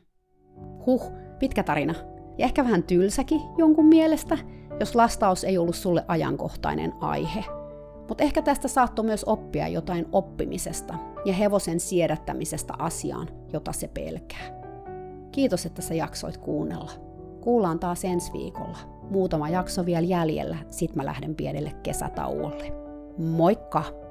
Huh, pitkä tarina. Ja ehkä vähän tylsäkin jonkun mielestä, jos lastaus ei ollut sulle ajankohtainen aihe. Mutta ehkä tästä saattoi myös oppia jotain oppimisesta ja hevosen siedättämisestä asiaan, jota se pelkää. Kiitos, että sä jaksoit kuunnella. Kuullaan taas ensi viikolla. Muutama jakso vielä jäljellä, sit mä lähden pienelle kesätauolle. Moikka!